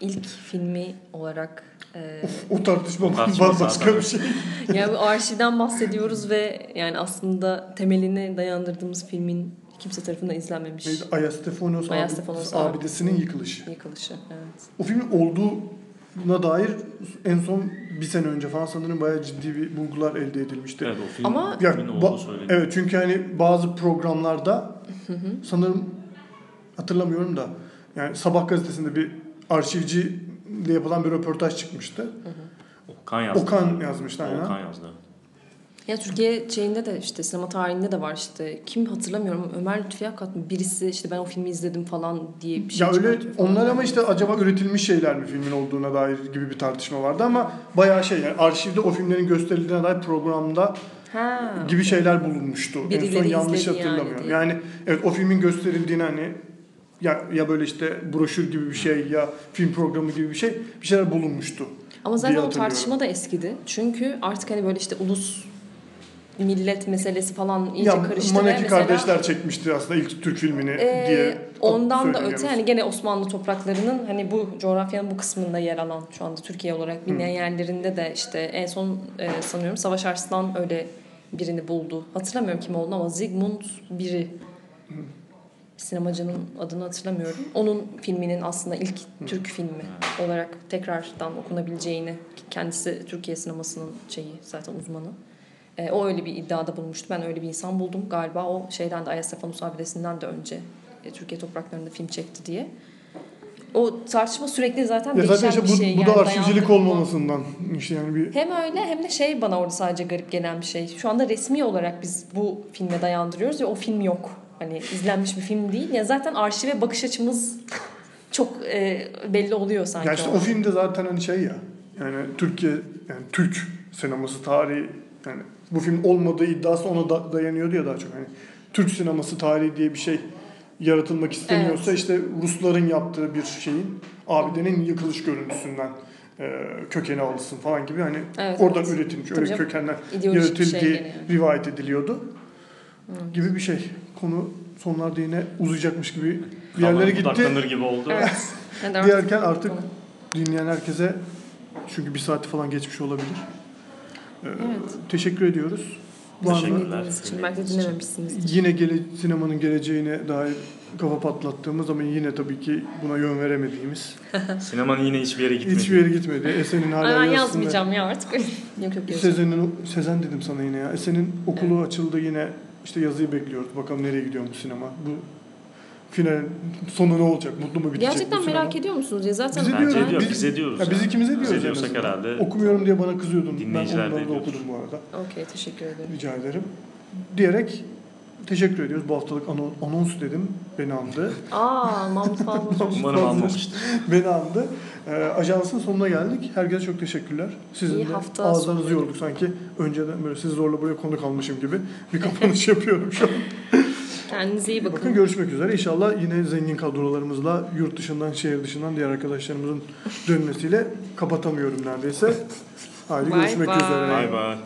ilk filmi olarak e, O tartışma O tartışma bambaşka bir şey. yani bu arşivden bahsediyoruz ve yani aslında temeline dayandırdığımız filmin kimse tarafından izlenmemiş Neydi? Aya Stefanos, Aya abi- Stefanos abidesinin yıkılışı. yıkılışı. Evet. O filmin olduğuna dair en son bir sene önce falan sanırım bayağı ciddi bir bulgular elde edilmişti. Evet o film Ama- Ya, kimin ba- evet çünkü hani bazı programlarda sanırım hatırlamıyorum da yani Sabah gazetesinde bir arşivci ile yapılan bir röportaj çıkmıştı. Okan yazdı. Okan yazmıştı aynen. Okan yazdı. Ya Türkiye şeyinde de işte sinema tarihinde de var işte kim hatırlamıyorum Ömer Lütfi Akat mı birisi işte ben o filmi izledim falan diye bir şey Ya öyle onlar ama işte acaba üretilmiş şeyler mi filmin olduğuna dair gibi bir tartışma vardı ama bayağı şey yani arşivde o filmlerin gösterildiğine dair programda ha, gibi şeyler bulunmuştu. en Birileri son yanlış yani hatırlamıyorum. diye. Yani, evet o filmin gösterildiğini hani ya ya böyle işte broşür gibi bir şey ya film programı gibi bir şey bir şeyler bulunmuştu. Ama zaten o tartışma da eskidi. Çünkü artık hani böyle işte ulus millet meselesi falan iyice Ya karıştı Maneki mesela kardeşler çekmişti aslında ilk Türk filmini Ee, diye ondan da öte hani gene Osmanlı topraklarının hani bu coğrafyanın bu kısmında yer alan şu anda Türkiye olarak bilinen yerlerinde de işte en son e, sanıyorum Savaş Arslan öyle birini buldu. Hatırlamıyorum kim olduğunu ama Zygmunt biri sinemacının adını hatırlamıyorum. Onun filminin aslında ilk Türk filmi olarak tekrardan okunabileceğini kendisi Türkiye sinemasının şeyi zaten uzmanı. E, o öyle bir iddiada bulmuştu. Ben öyle bir insan buldum. Galiba o şeyden de Ayastefanos abidesinden de önce e, Türkiye topraklarında film çekti diye. O tartışma sürekli zaten Ya değişen işte bir bu, şey. bu yani da arşivcilik olmamasından işte yani bir Hem öyle hem de şey bana orada sadece garip gelen bir şey. Şu anda resmi olarak biz bu filme dayandırıyoruz ve o film yok. Hani izlenmiş bir film değil. Ya zaten arşive bakış açımız çok e, belli oluyor sanki. Ya işte o filmde zaten hani şey ya yani Türkiye yani Türk sineması tarihi yani bu film olmadığı iddiası ona da, dayanıyordu ya daha çok hani Türk sineması tarihi diye bir şey yaratılmak isteniyorsa Evet. işte Rusların yaptığı bir şeyin abidenin yıkılış görüntüsünden e, kökeni alsın falan gibi hani Evet, oradan evet. üretilmiş öyle şey yaratildiği gene yani. rivayet ediliyordu gibi bir şey. Konu sonlarda yine uzayacakmış gibi bir yerlere gitti. Budaklanır gibi oldu. Evet. Diğerken artık dinleyen herkese çünkü bir saati falan geçmiş olabilir. Ee, Evet. Teşekkür ediyoruz. Teşekkürler. İçin belki yine gele, sinemanın geleceğine dair kafa patlattığımız ama yine tabii ki buna yön veremediğimiz. Sinemanın yine hiçbir yere gitmedi. Hiçbir yere gitmedi. Esen'in hala ben yazısında- yazmayacağım ya artık. yok. Sezen'in, Sezen dedim sana yine ya. Esen'in okulu açıldı yine işte yazıyı bekliyoruz. Bakalım nereye gidiyor bu sinema. Bu final sonu ne olacak? Mutlu mu bitecek Gerçekten bu sinema? merak ediyor musunuz? Ya zaten Biz Bence ediyoruz. ediyor. Biz- Biz, ediyoruz. Ya biz ikimiz Biz ediyoruz en ediyorsak herhalde. Okumuyorum diye bana kızıyordun. Ben onları da okudum bu arada. Okey teşekkür ederim. Rica ederim. Diyerek teşekkür ediyoruz. Bu haftalık ano- anons dedim. Beni andı. Aa Mahmut Fazıl. Umarım almamıştır. Beni andı. Ee, ajansın sonuna geldik. Herkese çok teşekkürler. Sizin İyi de hafta ağızlarınızı yorduk sanki. Önceden böyle sizi zorla buraya konuk almışım gibi bir kapanış yapıyorum şu an. Kendinize iyi bakın. Bakın görüşmek üzere. İnşallah yine zengin kadrolarımızla yurt dışından, şehir dışından diğer arkadaşlarımızın dönmesiyle kapatamıyorum neredeyse. Haydi Bye görüşmek bye. üzere. Bay bay.